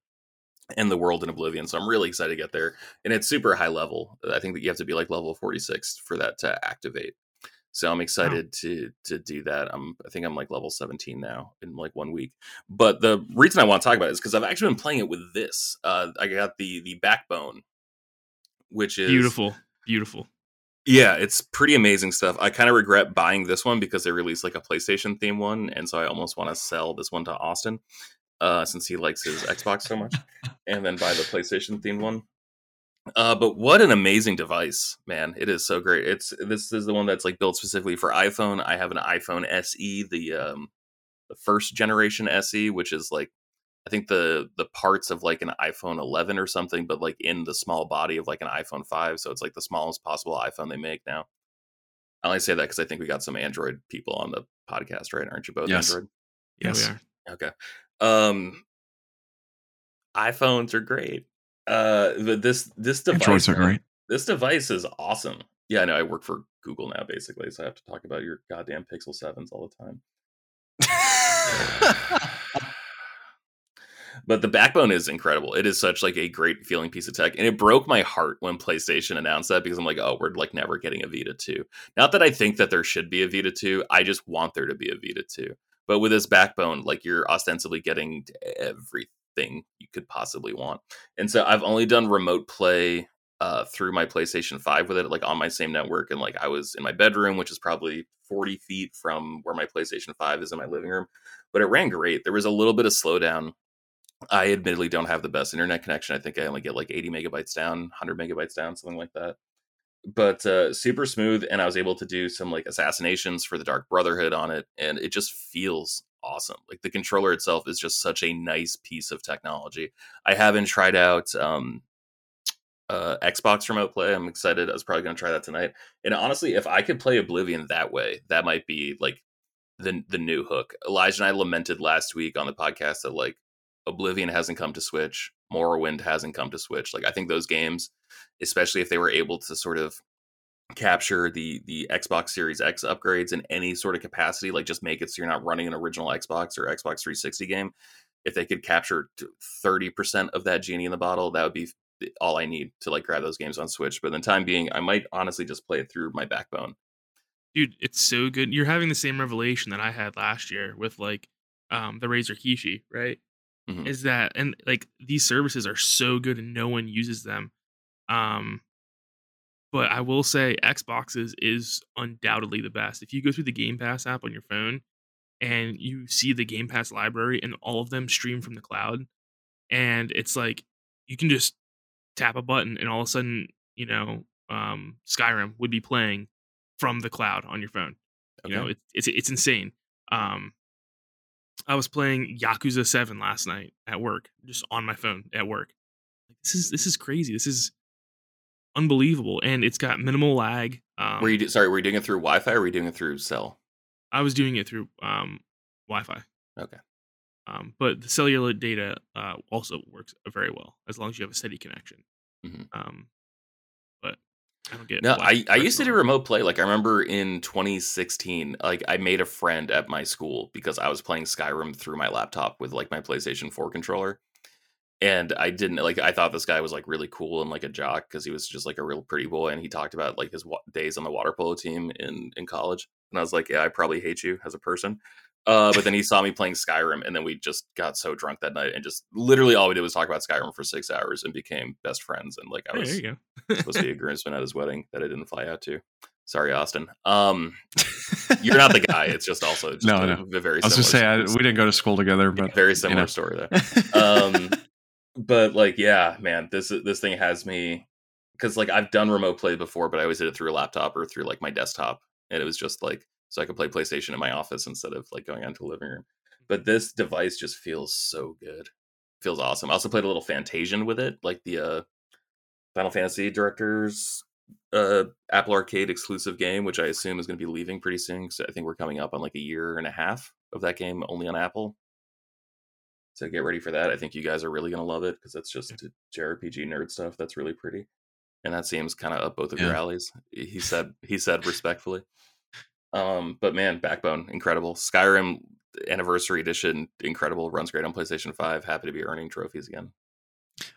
C: end the world in Oblivion. So I'm really excited to get there, and it's super high level. I think that you have to be like level 46 for that to activate. So I'm excited to to do that. I'm I think I'm like level 17 now in like one week. But the reason I want to talk about it is because I've actually been playing it with this. Uh, I got the the backbone, which is
D: Beautiful. Beautiful.
C: Yeah, it's pretty amazing stuff. I kind of regret buying this one because they released like a PlayStation theme one, and so I almost want to sell this one to Austin, uh, since he likes his Xbox so much, and then buy the PlayStation themed one. Uh, but what an amazing device, man! It is so great. It's this is the one that's like built specifically for iPhone. I have an iPhone SE, the um, the first generation SE, which is like I think the the parts of like an iPhone 11 or something, but like in the small body of like an iPhone 5. So it's like the smallest possible iPhone they make now. I only say that because I think we got some Android people on the podcast, right? Aren't you both
B: Yes.
C: Android?
D: Yeah,
B: Yes.
D: we are.
C: Okay. Um, iPhones are great. Uh, but this this device,
B: Androids are great.
C: This device is awesome. Yeah, I know. I work for Google now, basically, so I have to talk about your goddamn Pixel sevens all the time. but the backbone is incredible. It is such like a great feeling piece of tech, and it broke my heart when PlayStation announced that because I'm like, oh, we're like never getting a Vita two. Not that I think that there should be a Vita two. I just want there to be a Vita two. But with this backbone, like you're ostensibly getting everything you could possibly want. And so I've only done remote play uh, through my PlayStation 5 with it, like on my same network. And like I was in my bedroom, which is probably 40 feet from where my PlayStation 5 is in my living room, but it ran great. There was a little bit of slowdown. I admittedly don't have the best internet connection. I think I only get like 80 megabytes down, 100 megabytes down, something like that. But uh, super smooth, and I was able to do some like assassinations for the Dark Brotherhood on it, and it just feels awesome. Like the controller itself is just such a nice piece of technology. I haven't tried out um, uh, Xbox Remote Play. I'm excited. I was probably going to try that tonight. And honestly, if I could play Oblivion that way, that might be like the the new hook. Elijah and I lamented last week on the podcast that like Oblivion hasn't come to Switch, Morrowind hasn't come to Switch. Like I think those games, especially if they were able to sort of capture the the Xbox Series X upgrades in any sort of capacity, like just make it so you're not running an original Xbox or Xbox 360 game. If they could capture 30% of that genie in the bottle, that would be all I need to like grab those games on Switch. But in the time being, I might honestly just play it through my backbone.
D: Dude, it's so good. You're having the same revelation that I had last year with like um the Razer Kishi, right? Mm-hmm. Is that and like these services are so good and no one uses them. Um but I will say Xboxes is undoubtedly the best. If you go through the Game Pass app on your phone and you see the Game Pass library and all of them stream from the cloud, and it's like you can just tap a button and all of a sudden, you know, um, Skyrim would be playing from the cloud on your phone. Okay. You know, it, it's it's insane. Um, I was playing Yakuza Seven last night at work, just on my phone at work. This is this is crazy. This is unbelievable, and it's got minimal lag.
C: Um, were you sorry? Were you doing it through Wi-Fi or were you doing it through cell?
D: I was doing it through um, Wi-Fi.
C: Okay.
D: Um, but the cellular data uh, also works very well as long as you have a steady connection. Mm-hmm. Um, I don't get.
C: No, I, I used to do remote play. Like I remember in 2016, like I made a friend at my school because I was playing Skyrim through my laptop with like my PlayStation 4 controller. And I didn't like. I thought this guy was like really cool and like a jock because he was just like a real pretty boy, and he talked about like his wa- days on the water polo team in in college. And I was like, yeah, I probably hate you as a person. Uh, but then he saw me playing Skyrim, and then we just got so drunk that night, and just literally all we did was talk about Skyrim for six hours and became best friends. And like I was supposed to be a groomsman at his wedding that I didn't fly out to. Sorry, Austin. Um, you're not the guy. It's just also just
B: no, a, no.
C: A very.
B: I was just say I, we didn't go to school together, but
C: very similar you know. story there. Um, but like, yeah, man, this this thing has me because like I've done remote play before, but I always did it through a laptop or through like my desktop, and it was just like so I could play PlayStation in my office instead of like going out to the living room. But this device just feels so good. Feels awesome. I also played a little Fantasian with it, like the uh, Final Fantasy Directors uh, Apple Arcade exclusive game, which I assume is going to be leaving pretty soon. So I think we're coming up on like a year and a half of that game only on Apple. So get ready for that. I think you guys are really going to love it because that's just JRPG nerd stuff. That's really pretty, and that seems kind of up both of yeah. your alleys. He said. He said respectfully. Um, but man, Backbone, incredible. Skyrim Anniversary Edition, incredible. Runs great on PlayStation 5. Happy to be earning trophies again.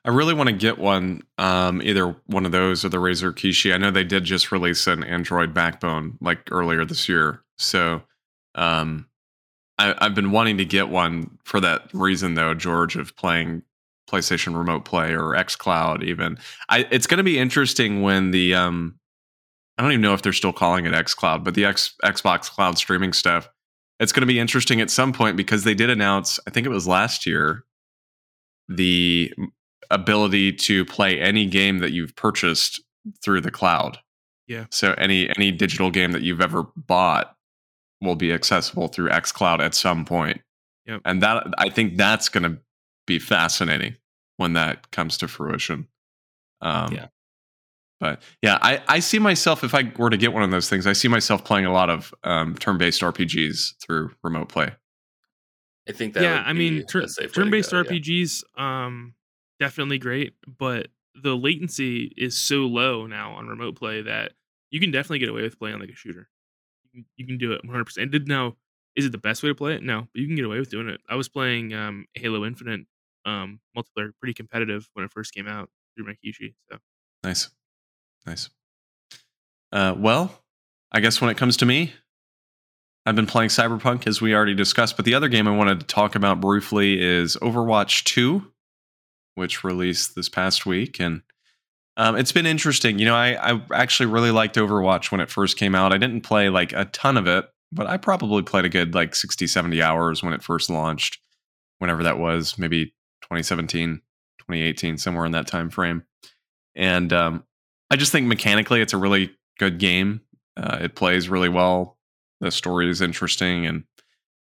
B: I really want to get one, um, either one of those or the Razer Kishi. I know they did just release an Android backbone like earlier this year. So um, I, I've been wanting to get one for that reason, though, George, of playing PlayStation Remote Play or XCloud. Even I, it's going to be interesting when the um, I don't even know if they're still calling it X Cloud, but the X, Xbox Cloud streaming stuff. It's going to be interesting at some point because they did announce, I think it was last year, the ability to play any game that you've purchased through the cloud.
D: Yeah.
B: So any any digital game that you've ever bought will be accessible through X Cloud at some point.
D: Yep.
B: And that I think that's going to be fascinating when that comes to fruition. Um,
C: yeah.
B: But yeah, I, I see myself if I were to get one of those things, I see myself playing a lot of um, turn-based RPGs through remote play.
C: I think that
D: yeah, I mean tur- turn-based go, RPGs yeah. um definitely great, but the latency is so low now on remote play that you can definitely get away with playing like a shooter. You can, you can do it 100. percent Did know is it the best way to play it? No, but you can get away with doing it. I was playing um, Halo Infinite um, multiplayer, pretty competitive when it first came out through my Kishi. So
B: nice. Nice. Uh, well, I guess when it comes to me, I've been playing Cyberpunk as we already discussed, but the other game I wanted to talk about briefly is Overwatch 2, which released this past week. And um, it's been interesting. You know, I, I actually really liked Overwatch when it first came out. I didn't play like a ton of it, but I probably played a good like 60, 70 hours when it first launched, whenever that was, maybe 2017, 2018, somewhere in that time frame. And um, I just think mechanically it's a really good game. Uh, it plays really well the story is interesting and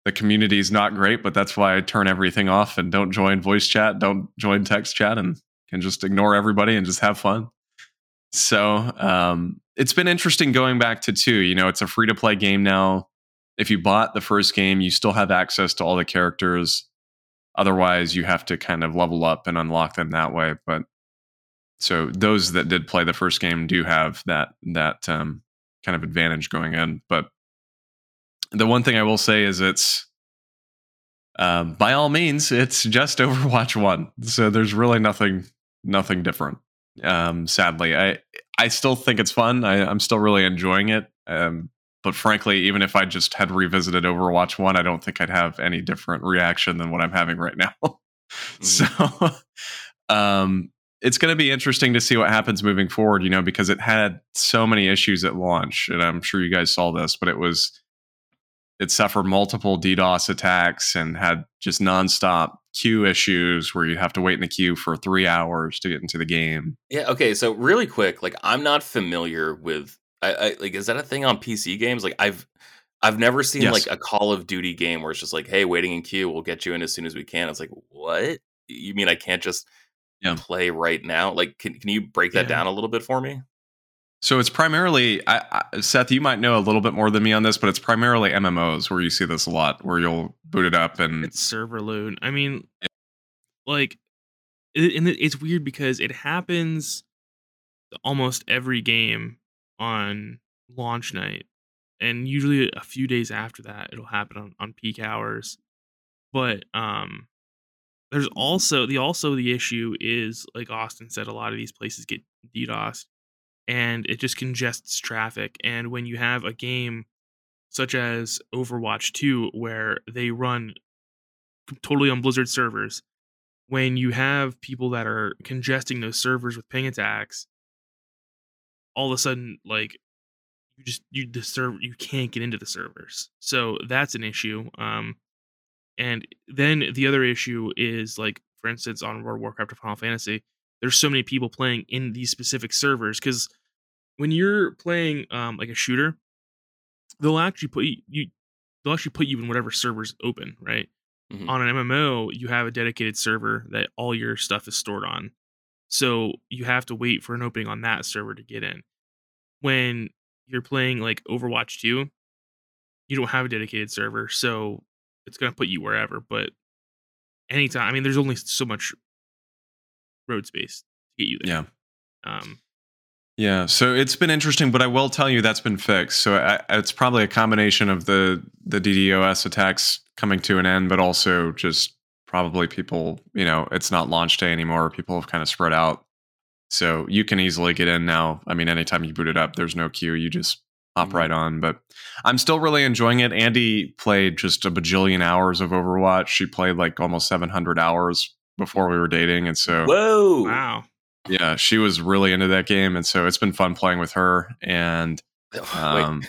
B: the community is not great, but that's why I turn everything off and don't join voice chat, don't join text chat, and can just ignore everybody and just have fun. So um, it's been interesting going back to two. You know, it's a free to play game now. If you bought the first game, you still have access to all the characters. Otherwise, you have to kind of level up and unlock them that way. But so those that did play the first game do have that that um, kind of advantage going in. But the one thing I will say is it's uh, by all means it's just Overwatch one, so there's really nothing nothing different. Um, sadly, I I still think it's fun. I, am still really enjoying it. Um, but frankly, even if I just had revisited Overwatch one, I don't think I'd have any different reaction than what I'm having right now. mm-hmm. So, um, it's going to be interesting to see what happens moving forward. You know, because it had so many issues at launch, and I'm sure you guys saw this, but it was it suffered multiple DDoS attacks and had just nonstop queue issues where you have to wait in the queue for three hours to get into the game.
C: Yeah. Okay. So really quick, like I'm not familiar with. I, I like is that a thing on PC games? Like I've I've never seen yes. like a Call of Duty game where it's just like, hey, waiting in queue, we'll get you in as soon as we can. It's like, what? You mean I can't just yeah. play right now? Like, can can you break that yeah. down a little bit for me?
B: So it's primarily, I, I, Seth, you might know a little bit more than me on this, but it's primarily MMOs where you see this a lot, where you'll boot it up and
D: it's server load. I mean, yeah. like, it, and it's weird because it happens almost every game on launch night, and usually a few days after that, it'll happen on, on peak hours. But um, there's also the also the issue is like Austin said, a lot of these places get DDoS and it just congests traffic. And when you have a game such as Overwatch 2, where they run totally on Blizzard servers, when you have people that are congesting those servers with ping attacks, all of a sudden, like you just you the server you can't get into the servers. So that's an issue. Um, and then the other issue is like, for instance, on World of Warcraft or Final Fantasy, there's so many people playing in these specific servers because when you're playing um, like a shooter, they'll actually put you, you they'll actually put you in whatever server's open, right? Mm-hmm. On an MMO, you have a dedicated server that all your stuff is stored on. So you have to wait for an opening on that server to get in. When you're playing like Overwatch 2, you don't have a dedicated server, so it's going to put you wherever, but anytime, I mean there's only so much road space to get you there.
B: Yeah. Um yeah, so it's been interesting, but I will tell you that's been fixed. So I, it's probably a combination of the the DDoS attacks coming to an end, but also just probably people, you know, it's not launch day anymore. People have kind of spread out, so you can easily get in now. I mean, anytime you boot it up, there's no queue. You just hop mm-hmm. right on. But I'm still really enjoying it. Andy played just a bajillion hours of Overwatch. She played like almost 700 hours before we were dating, and so
C: whoa,
D: wow
B: yeah, she was really into that game, and so it's been fun playing with her. And um,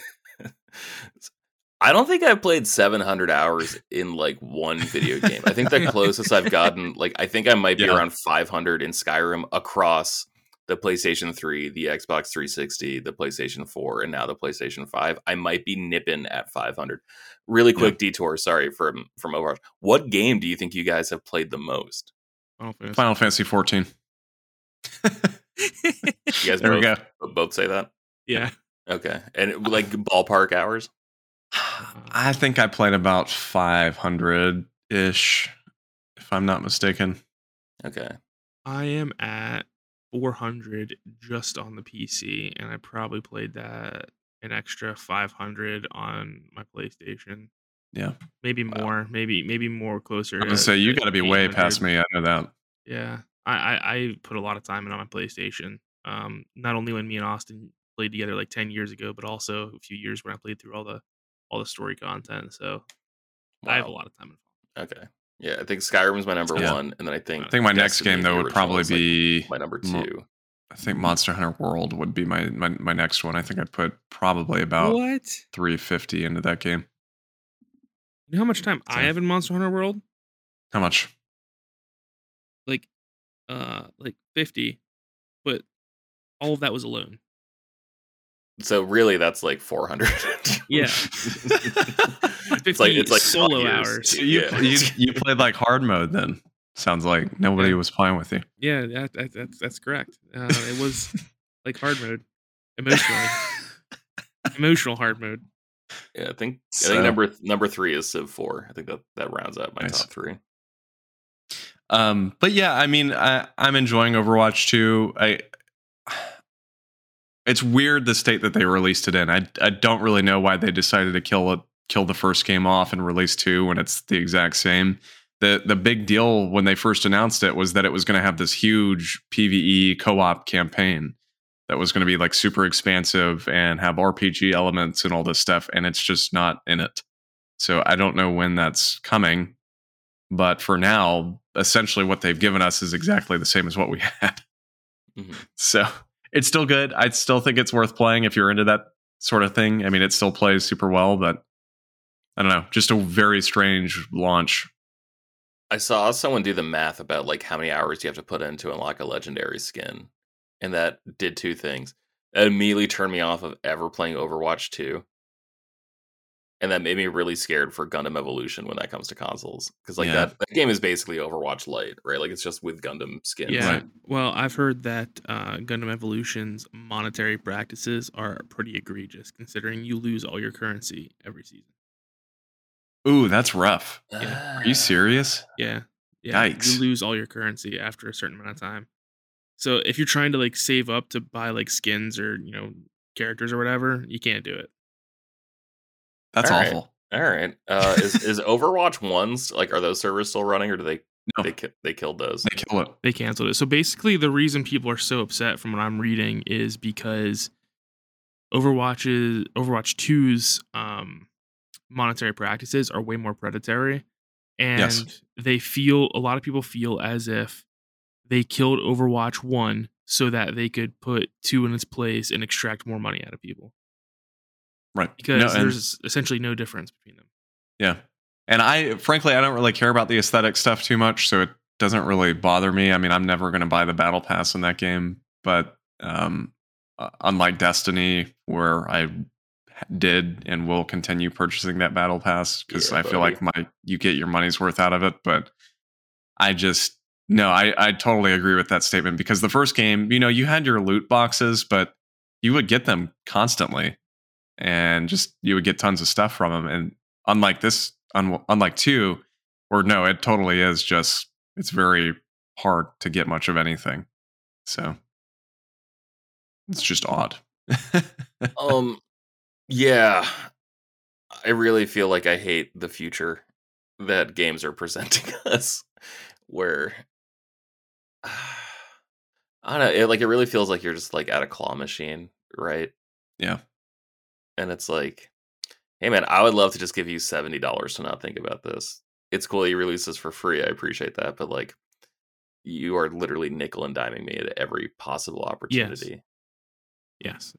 C: I don't think I've played 700 hours in like one video game. I think the closest I've gotten, like, I think I might be yeah. around 500 in Skyrim across the PlayStation 3, the Xbox 360, the PlayStation 4, and now the PlayStation 5. I might be nipping at 500. Really quick yeah. detour, sorry from from Overwatch. What game do you think you guys have played the most?
B: Final Fantasy, Final Fantasy 14
C: you guys there both, we go. both say that?
D: Yeah.
C: Okay. And like ballpark hours?
B: I think I played about 500 ish, if I'm not mistaken.
C: Okay.
D: I am at 400 just on the PC, and I probably played that an extra 500 on my PlayStation.
B: Yeah.
D: Maybe more. Wow. Maybe maybe more closer.
B: I'm gonna say you got to be way past me. I know that.
D: Yeah. I, I, I put a lot of time in on my PlayStation. Um, not only when me and Austin played together like ten years ago, but also a few years when I played through all the all the story content. So I have a lot of time.
C: Okay. Yeah, I think Skyrim's my number
B: Yeah.
C: one, and then I think
B: I think my next game though would probably
C: is, like,
B: be
C: my number
B: Mo-
C: two.
B: I think Monster Hunter World would be my my, my next one. I think I'd put probably about
D: what?
B: 350 into that game.
D: You know how much time I have in Monster Hunter World?
B: How much?
D: Like, uh, like fifty, but all of that was alone.
C: So really, that's like four hundred.
D: Yeah.
C: it's like it's like
D: solo hours.
B: So you,
C: Yeah.
B: you you played like hard mode then. Sounds like nobody
D: Yeah.
B: was playing with you.
D: Yeah, that, that, that's that's correct. Uh, it was like hard mode, emotionally, emotional hard mode.
C: Yeah, I think I think number number three is Civ four. I think that that rounds out my
B: Nice.
C: top three.
B: Um, but yeah, I mean, I, I'm enjoying Overwatch 2. I it's weird the state that they released it in. I I don't really know why they decided to kill it, kill the first game off and release two when it's the exact same. The the big deal when they first announced it was that it was going to have this huge PVE co-op campaign that was going to be like super expansive and have RPG elements and all this stuff, and it's just not in it. So I don't know when that's coming. But for now, essentially what they've given us is exactly the same as what we had.
C: Mhm.
B: So it's still good. I still think it's worth playing if you're into that sort of thing. I mean, it still plays super well, but I don't know. Just a very strange launch.
C: I saw someone do the math about like how many hours you have to put in to unlock a legendary skin, and that did two things. That immediately turned me off of ever playing Overwatch 2. And that made me really scared for Gundam Evolution when that comes to consoles. Because like
B: Yeah.
C: that, that game is basically Overwatch Light, right? Like it's just with Gundam skins.
D: Yeah.
B: Right.
D: Well, I've heard that uh, Gundam Evolution's monetary practices are pretty egregious, considering you lose all your currency every season.
B: Ooh, that's rough.
C: Ah.
B: Are you serious?
D: Yeah. Yeah.
B: Yikes.
D: You lose all your currency after a certain amount of time. So if you're trying to like save up to buy like skins or, you know, characters or whatever, you can't do it.
B: That's
C: All right.
B: awful.
C: All right. Uh, is is Overwatch ones like are those servers still running or do they
B: No.
C: they ki- they killed those?
B: They kill it.
D: They canceled it. So basically the reason people are so upset from what I'm reading is because Overwatch's Overwatch 2's um monetary practices are way more predatory and
B: Yes.
D: they feel a lot of people feel as if they killed Overwatch 1 so that they could put 2 in its place and extract more money out of people
B: Right.
D: because
B: No,
D: there's essentially no difference between them.
B: Yeah. And I, frankly, I don't really care about the aesthetic stuff too much, so it doesn't really bother me. I mean, I'm never going to buy the battle pass in that game, but um, unlike Destiny, where I did and will continue purchasing that battle pass because
C: Yeah,
B: I feel like my you get your money's worth out of it. But I just no, I I totally agree with that statement because the first game, you know, you had your loot boxes, but you would get them constantly, and just you would get tons of stuff from them. And unlike this, un- unlike two, or no, it totally is just it's very hard to get much of anything. So it's just odd.
C: Um, yeah, I really feel like I hate the future that games are presenting us, where I don't know, it, like it really feels like you're just like at a claw machine, right?
B: Yeah.
C: and it's like, hey man, I would love to just give you seventy dollars to not think about this. It's cool you release this for free. I appreciate that, but like, you are literally nickel and diming me at every possible opportunity.
D: Yes,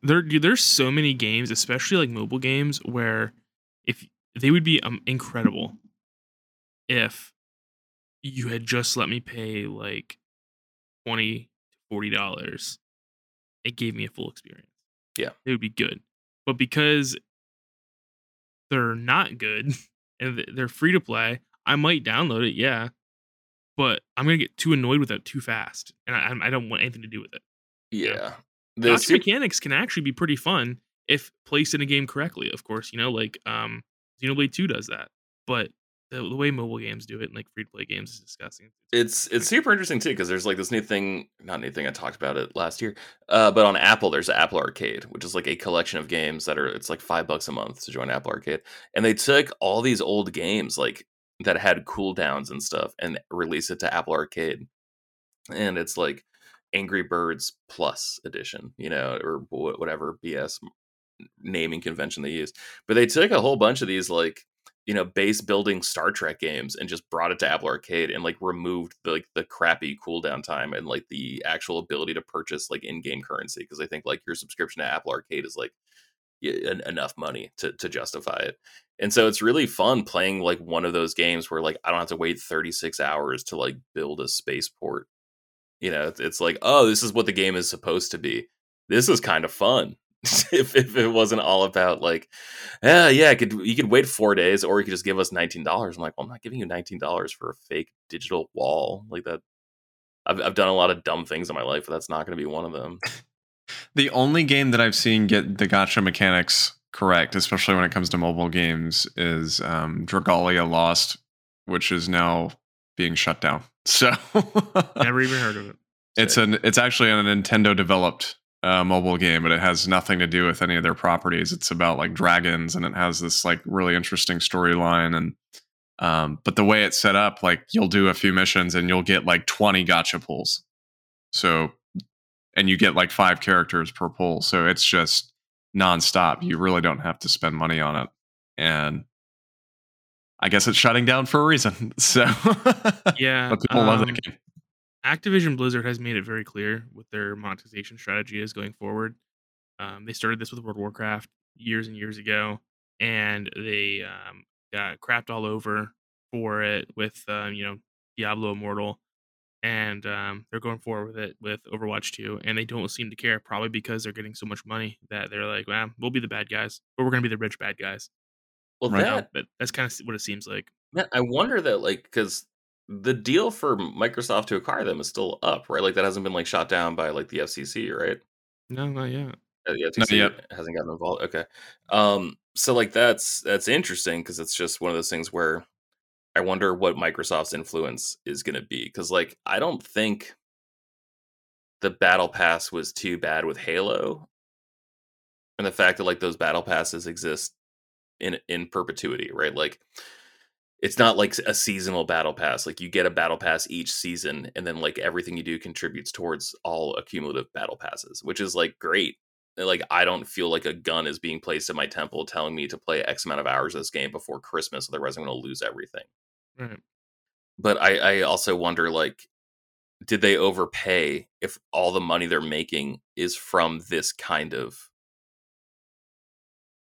D: there there's so many games, especially like mobile games, where if they would be um, incredible if you had just let me pay like twenty to forty dollars, it gave me a full experience.
C: Yeah.
D: it would be good, but because they're not good and they're free to play, I might download it, yeah, but I'm gonna get too annoyed with it too fast, and I, I don't want anything to do with it.
C: Yeah, the
D: Gotcha
C: super-
D: mechanics can actually be pretty fun if placed in a game correctly. Of course, you know, like um, Xenoblade Two does that, but the, the way mobile games do it and like free to play games is disgusting.
C: it's it's super interesting too because there's like this new thing not new thing i talked about it last year uh but on apple there's apple arcade which is like a collection of games that are it's like five bucks a month to join apple arcade and they took all these old games like that had cooldowns and stuff and released it to apple arcade and it's like angry birds plus edition you know or whatever bs naming convention they use. But they took a whole bunch of these like you know base building Star Trek games and just brought it to Apple Arcade and like removed the, like the crappy cooldown time and like the actual ability to purchase like in-game currency because I think like your subscription to Apple Arcade is like enough money to to justify it. And so it's really fun playing like one of those games where like I don't have to wait 36 hours to like build a spaceport. You know, it's, like, oh, this is what the game is supposed to be. This is kind of fun. if, if it wasn't all about like, yeah, yeah, I could you could wait four days or you could just give us nineteen dollars. I'm like, well, I'm not giving you nineteen dollars for a fake digital wall like that. I've I've done a lot of dumb things in my life, but that's not going to be one of them.
B: the only game that I've seen get the gotcha mechanics correct, especially when it comes to mobile games, is um, Dragalia Lost, which is now being shut down. So
D: never even heard of it.
B: It's an it's actually a Nintendo developed uh, mobile game, but it has nothing to do with any of their properties. It's about like dragons, and it has this like really interesting storyline. And um, but the way it's set up, like you'll do a few missions and you'll get like twenty gotcha pulls. So, and you get like five characters per pull. So it's just nonstop. You really don't have to spend money on it. And I guess it's shutting down for a reason. So
D: yeah,
B: but people um, love that game.
D: Activision Blizzard has made it very clear what their monetization strategy is going forward. Um, they started this with World of Warcraft years and years ago, and they um, got crapped all over for it with um, you know Diablo Immortal, and um, they're going forward with it with Overwatch 2, and they don't seem to care, probably because they're getting so much money that they're like, well, we'll be the bad guys, but we're going to be the rich bad guys.
C: Well, right that, now,
D: but that's kind of what it seems like.
C: Man, I wonder that, like, because the deal for Microsoft to acquire them is still up, right? Like, that hasn't been like shot down by like the FCC, right?
D: No, not yet.
C: Uh, the FCC not yet. hasn't gotten involved. Okay, um, so like that's that's interesting because it's just one of those things where I wonder what Microsoft's influence is going to be because like I don't think the battle pass was too bad with Halo, and the fact that like those battle passes exist in in perpetuity, right? Like it's not like a seasonal battle pass. Like you get a battle pass each season, and then like everything you do contributes towards all accumulative battle passes, which is like great. Like I don't feel like a gun is being placed in my temple telling me to play X amount of hours of this game before Christmas, otherwise I'm going to lose everything.
D: Right.
C: But I, I also wonder like, did they overpay if all the money they're making is from this kind of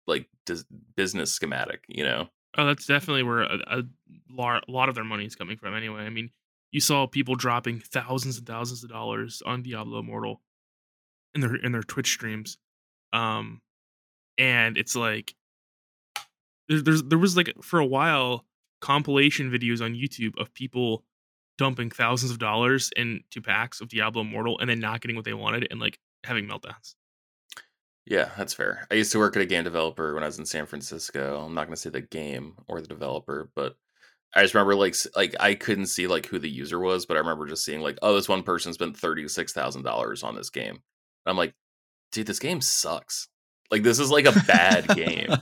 C: like business schematic, you know?
D: Oh, that's definitely where a, a, lot of their money is coming from. Anyway, I mean, you saw people dropping thousands and thousands of dollars on Diablo Immortal in their in their Twitch streams, um, and it's like there's, there's there was like for a while compilation videos on YouTube of people dumping thousands of dollars into packs of Diablo Immortal and then not getting what they wanted and like having meltdowns.
C: Yeah, that's fair. I used to work at a game developer when I was in San Francisco. I'm not going to say the game or the developer, but I just remember like like I couldn't see like who the user was, but I remember just seeing like, oh, this one person spent thirty six thousand dollars on this game. And I'm like, dude, this game sucks. Like this is like a bad game.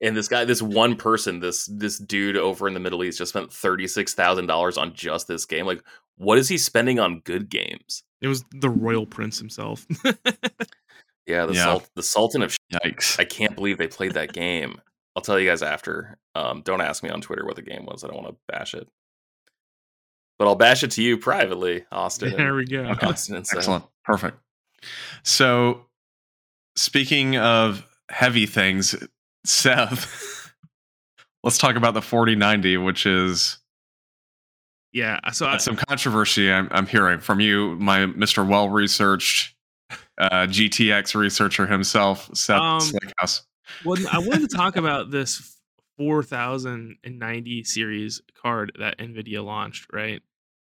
C: And this guy, this one person, this this dude over in the Middle East just spent thirty six thousand dollars on just this game. Like, what is he spending on good games?
D: It was the royal prince himself.
C: Yeah, the yeah. Salt, the Sultan of
B: Yikes.
C: I can't believe they played that game. I'll tell you guys after. Um, don't ask me on Twitter what the game was. I don't want to bash it. But I'll bash it to you privately, Austin.
D: There we go.
B: Okay. Austin Excellent. Perfect. So, speaking of heavy things, Seth, let's talk about the 4090, which is
D: yeah. So I,
B: some controversy I'm, I'm hearing from you, my Mr. Well researched uh, GTX researcher himself, Seth um, Slickhouse.
D: Well, I wanted to talk about this 4090 series card that NVIDIA launched, right?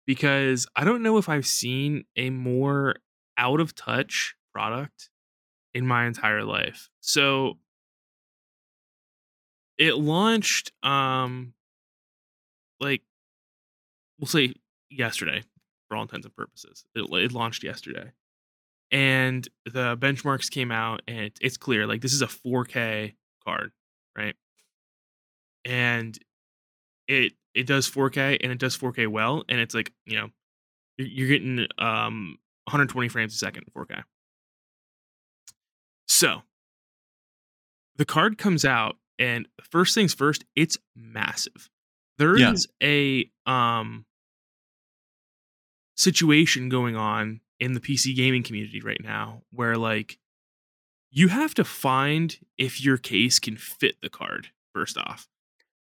D: Because I don't know if I've seen a more out of touch product in my entire life. So it launched um like we'll say yesterday for all intents and purposes. It, it launched yesterday and the benchmarks came out and it's clear like this is a 4K card, right? And it it does 4K and it does 4K well and it's like, you know, you're, getting um 120 frames a second in 4K. So the card comes out, and first things first, it's massive. There is
B: Yeah.
D: a um situation going on in the PC gaming community right now where like you have to find if your case can fit the card first off.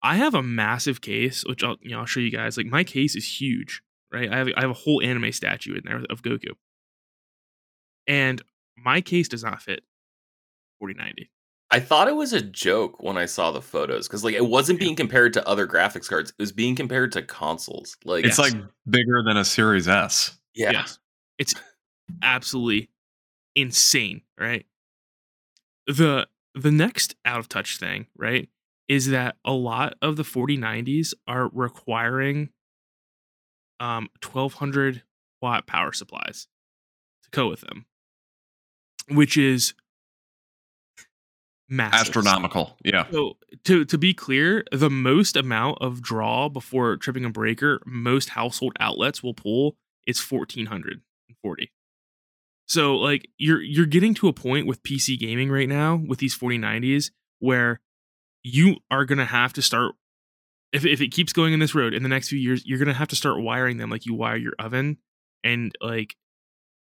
D: I have a massive case, which I'll you know I'll show you guys. Like my case is huge, right? I have I have a whole anime statue in there of Goku, and my case does not fit 4090.
C: I thought it was a joke when I saw the photos because like it wasn't being compared to other graphics cards. It was being compared to consoles. Like
B: It's like bigger than a Series S.
C: yeah,
D: Yes. It's absolutely insane, right? The the next out of touch thing, right, is that a lot of the 4090s are requiring um 1200 watt power supplies to go with them, which is massive.
B: Astronomical. Yeah.
D: So to to be clear, the most amount of draw before tripping a breaker most household outlets will pull is 1440. So like you're you're getting to a point with PC gaming right now with these 4090s where you are going to have to start if if it keeps going in this road in the next few years you're going to have to start wiring them like you wire your oven and like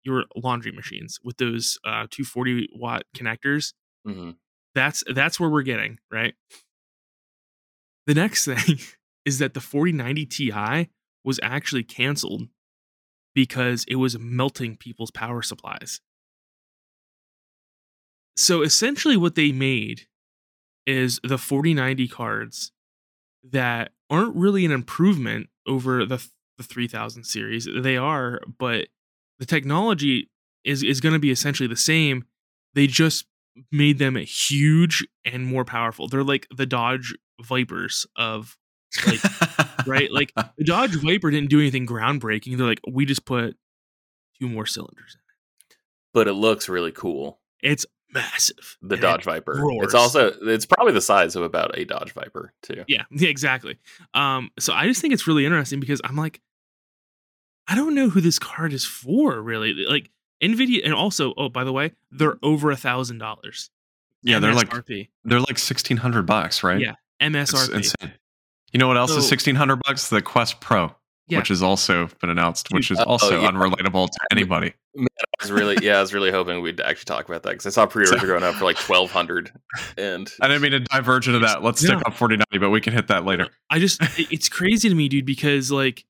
D: your laundry machines with those uh 240 watt connectors
C: Mhm.
D: that's that's where we're getting right the next thing is that the 4090 ti was actually canceled because it was melting people's power supplies. So essentially what they made is the 4090 cards that aren't really an improvement over the the 3000 series. They are but the technology is is going to be essentially the same. They just made them huge and more powerful. They're like the Dodge Vipers of like right? Like the Dodge Viper didn't do anything groundbreaking. They're like we just put two more cylinders in. It.
C: But it looks really cool.
D: It's massive.
C: The
D: and
C: Dodge
D: it
C: Viper.
D: roars.
C: It's also it's probably the size of about a Dodge Viper too.
D: Yeah, yeah, exactly. Um, so I just think it's really interesting because I'm like, I don't know who this card is for, really. Like Nvidia, and also, oh, by the way, they're over a thousand dollars.
B: Yeah, they're like
D: MSRP.
B: they're like sixteen hundred bucks, right?
D: Yeah,
B: It's
D: MSRP.
B: insane. You know what else is sixteen hundred bucks? The Quest Pro,
D: Yeah.
B: which has also been announced, which is
C: Oh,
B: also
C: yeah.
B: unrelatable to anybody.
C: I was really yeah, I was really hoping we'd actually talk about that because I saw pre-orders
B: So-
C: are going up for like twelve hundred, and
B: I didn't mean to diverge into that. Let's stick
D: No.
B: on forty ninety, but we can hit that later.
D: I just it's crazy to me, dude, because like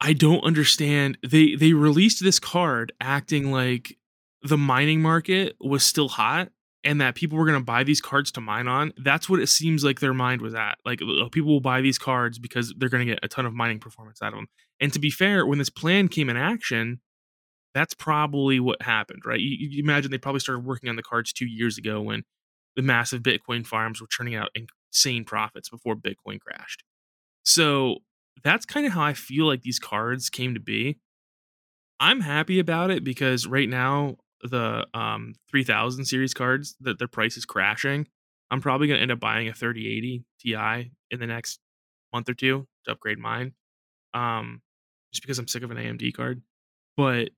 D: I don't understand. They they released this card acting like the mining market was still hot and that people were going to buy these cards to mine on. That's what it seems like their mind was at. Like uh, people will buy these cards because they're going to get a ton of mining performance out of them. And to be fair, when this plan came in action, that's probably what happened, right? You, you imagine they probably started working on the cards two years ago when the massive Bitcoin farms were churning out insane profits before Bitcoin crashed. So that's kind of how I feel like these cards came to be. I'm happy about it because right now the um 3000 series cards that their price is crashing. I'm probably going to end up buying a 3080 Ti in the next month or two to upgrade mine. Um just because I'm sick of an AMD card. But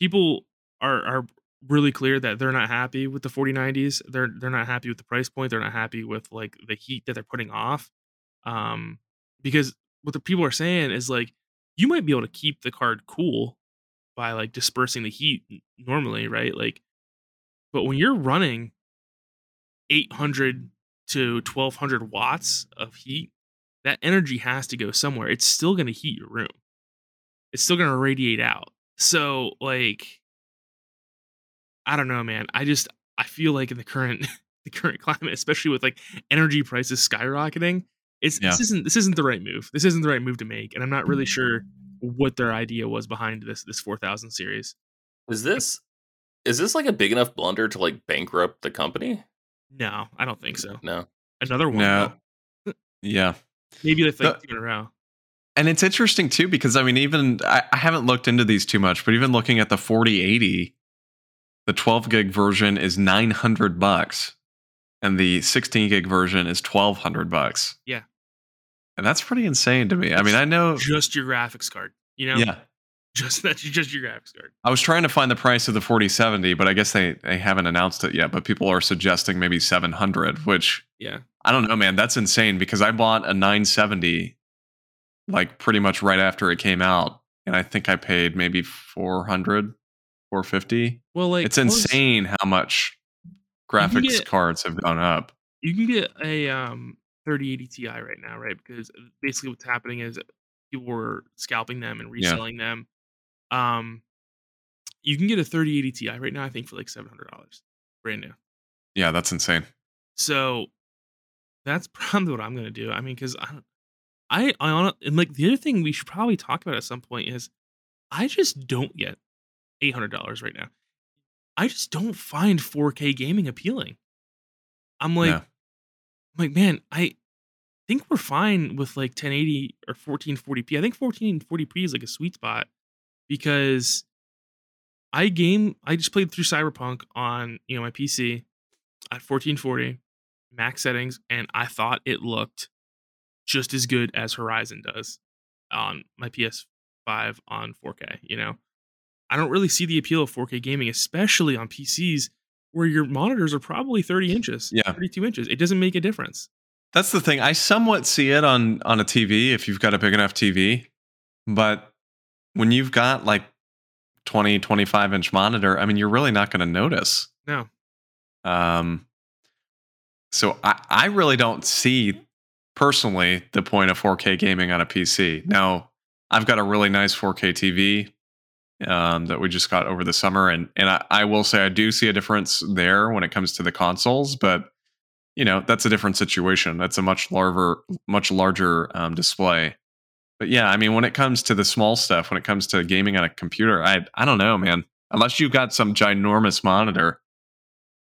D: people are are really clear that they're not happy with the 4090s. They're they're not happy with the price point. They're not happy with like the heat that they're putting off. Um because what the people are saying is like you might be able to keep the card cool by like dispersing the heat normally, right? Like but when you're running 800 to 1200 watts of heat, that energy has to go somewhere. It's still going to heat your room. It's still going to radiate out. So like I don't know, man. I just I feel like in the current the current climate, especially with like energy prices skyrocketing, it's this isn't this isn't the right move. This isn't the right move to make, and I'm not really mm-hmm. sure what their idea was behind this this 4000 series.
C: is this is this like a big enough blunder to like bankrupt the company?
D: No, I don't think so.
C: No.
D: Another one,
B: No. Yeah.
D: maybe like
B: The-
D: two in a row.
B: And it's interesting too because I mean, even I, I haven't looked into these too much, but even looking at the 4080, the 12 gig version is 900 bucks, and the 16 gig version is 1200 bucks.
D: Yeah.
B: And that's pretty insane to me. I mean, I know,
D: Just your graphics card, you know?
B: yeah,
D: Just that's just your graphics card.
B: I was trying to find the price of the 4070, but I guess they, they haven't announced it yet. But people are suggesting maybe 700, which
D: Yeah.
B: I don't know, man. That's insane because I bought a 970 like pretty much right after it came out. And I think I paid maybe 400, 450.
D: Well, like
B: it's insane how much graphics
D: get-
B: cards have gone up.
D: You can get a um 3080 Ti right now, right? Because basically what's happening is people were scalping them and
B: Yeah.
D: reselling them. Um, you can get a 3080 Ti right now, I think, for like seven hundred dollars, brand new.
B: Yeah, that's insane.
D: So that's probably what I'm gonna do. I mean, because I, don't- I, I and like the other thing we should probably talk about at some point is, I just don't get eight hundred dollars right now. I just don't find 4K gaming appealing. I'm like,
B: Yeah.
D: I'm like, man, I think we're fine with like 1080 or 1440p. I think 1440p is like a sweet spot because I game. I just played through Cyberpunk on you know my PC at 1440 max settings, and I thought it looked just as good as Horizon does on my PS5 on 4K. You know, I don't really see the appeal of 4K gaming, especially on PCs where your monitors are probably 30 inches,
B: Yeah.
D: 32 inches. It doesn't make a difference.
B: That's the thing. I somewhat see it on on a TV if you've got a big enough TV, but when you've got like 20, 25 inch monitor, I mean, you're really not going to notice.
D: No.
B: Um, so I, I really don't see personally the point of 4K gaming on a PC. Now, I've got a really nice 4K TV um, that we just got over the summer, and and I, I will say I do see a difference there when it comes to the consoles, but you know that's a different situation. That's a much larger, much larger um, display. But yeah, I mean, when it comes to the small stuff, when it comes to gaming on a computer, I I don't know, man. Unless you've got some ginormous monitor,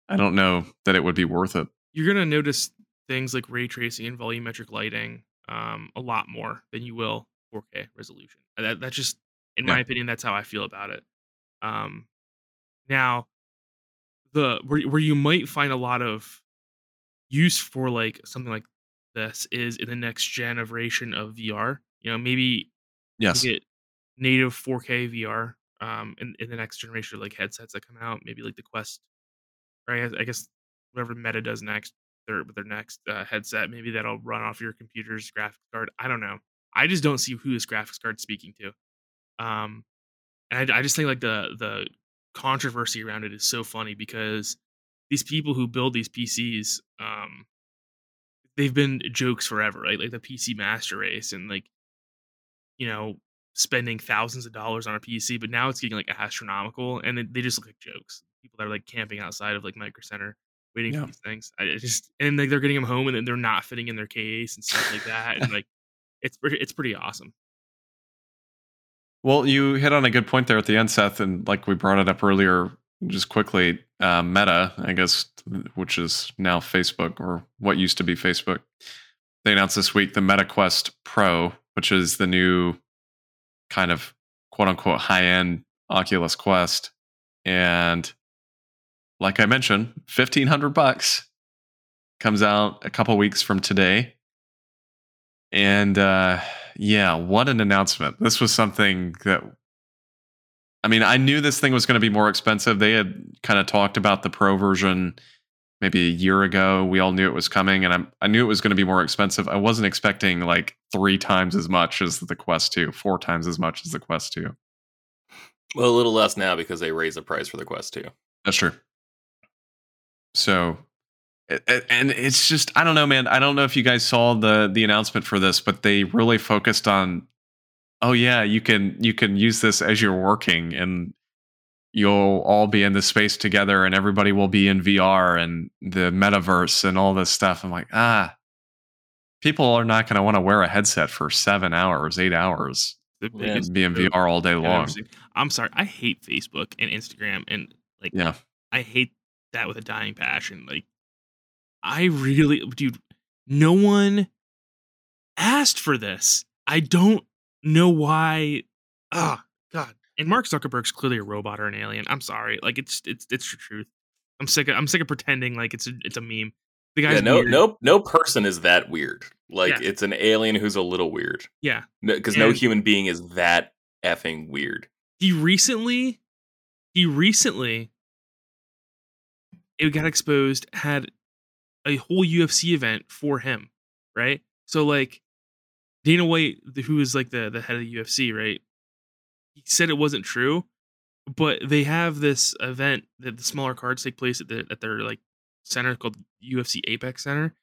B: I don't know that it would be worth it.
D: You're gonna notice things like ray tracing and volumetric lighting um, a lot more than you will 4K resolution. That, that's just, in my opinion, that's how I feel about it. Um, now, the where where you might find a lot of use for like something like this is in the next generation of VR. You know, maybe
B: Yes.
D: get native 4K VR um, in, in the next generation of like headsets that come out. Maybe like the Quest, or I guess, I guess whatever Meta does next, their their next uh, headset. Maybe that'll run off your computer's graphics card. I don't know. I just don't see who this graphics card's speaking to. Um, and I, I just think like the the controversy around it is so funny because these people who build these PCs, um, they've been jokes forever, right? Like the PC Master Race and like you know spending thousands of dollars on a PC, but now it's getting like astronomical, and they, they just look like jokes. People that are like camping outside of like Micro Center waiting
B: Yeah.
D: for these things. I just and like they're getting them home and then they're not fitting in their case and stuff like that, and like it's pretty it's pretty awesome.
B: Well, you hit on a good point there at the end, Seth, and like we brought it up earlier, just quickly. Uh, Meta, I guess, which is now Facebook or what used to be Facebook, they announced this week the Meta Quest Pro, which is the new kind of quote unquote high end Oculus Quest, and like I mentioned, fifteen hundred bucks comes out a couple weeks from today. And uh, yeah, what an announcement. This was something that I mean, I knew this thing was going to be more expensive. They had kind of talked about the pro version maybe a year ago. We all knew it was coming and I'm, I knew it was going to be more expensive. I wasn't expecting like three times as much as the Quest 2, four times as much as the Quest 2.
C: Well, a little less now because they raised the price for the Quest 2.
B: That's true. So, and it's just I don't know, man. I don't know if you guys saw the the announcement for this, but they really focused on, oh yeah, you can you can use this as you're working, and you'll all be in the space together, and everybody will be in VR and the metaverse and all this stuff. I'm like, ah, people are not going to want to wear a headset for seven hours, eight hours,
D: The
C: Yeah,
B: be in VR all day long.
D: I'm sorry, I hate Facebook and Instagram and like
B: Yeah,
D: I hate that with a dying passion. Like, I really, dude, no one asked for this. I don't know why. Ah, God. And Mark Zuckerberg's clearly a robot or an alien. I'm sorry. Like, it's it's it's the truth. I'm sick. Of, I'm sick of pretending like it's a, it's a meme. The guy's
C: Yeah, no,
D: weird.
C: no, no person is that weird. Like
D: Yeah.
C: it's an alien who's a little weird.
D: Yeah,
C: Because no
D: And-
C: human being is that effing weird.
D: he recently, he recently, it got exposed had a whole UFC event for him, right? So like Dana White, who is like the the head of the UFC, right? He said it wasn't true, but they have this event that the smaller cards take place at the at their like center called UFC Apex Center.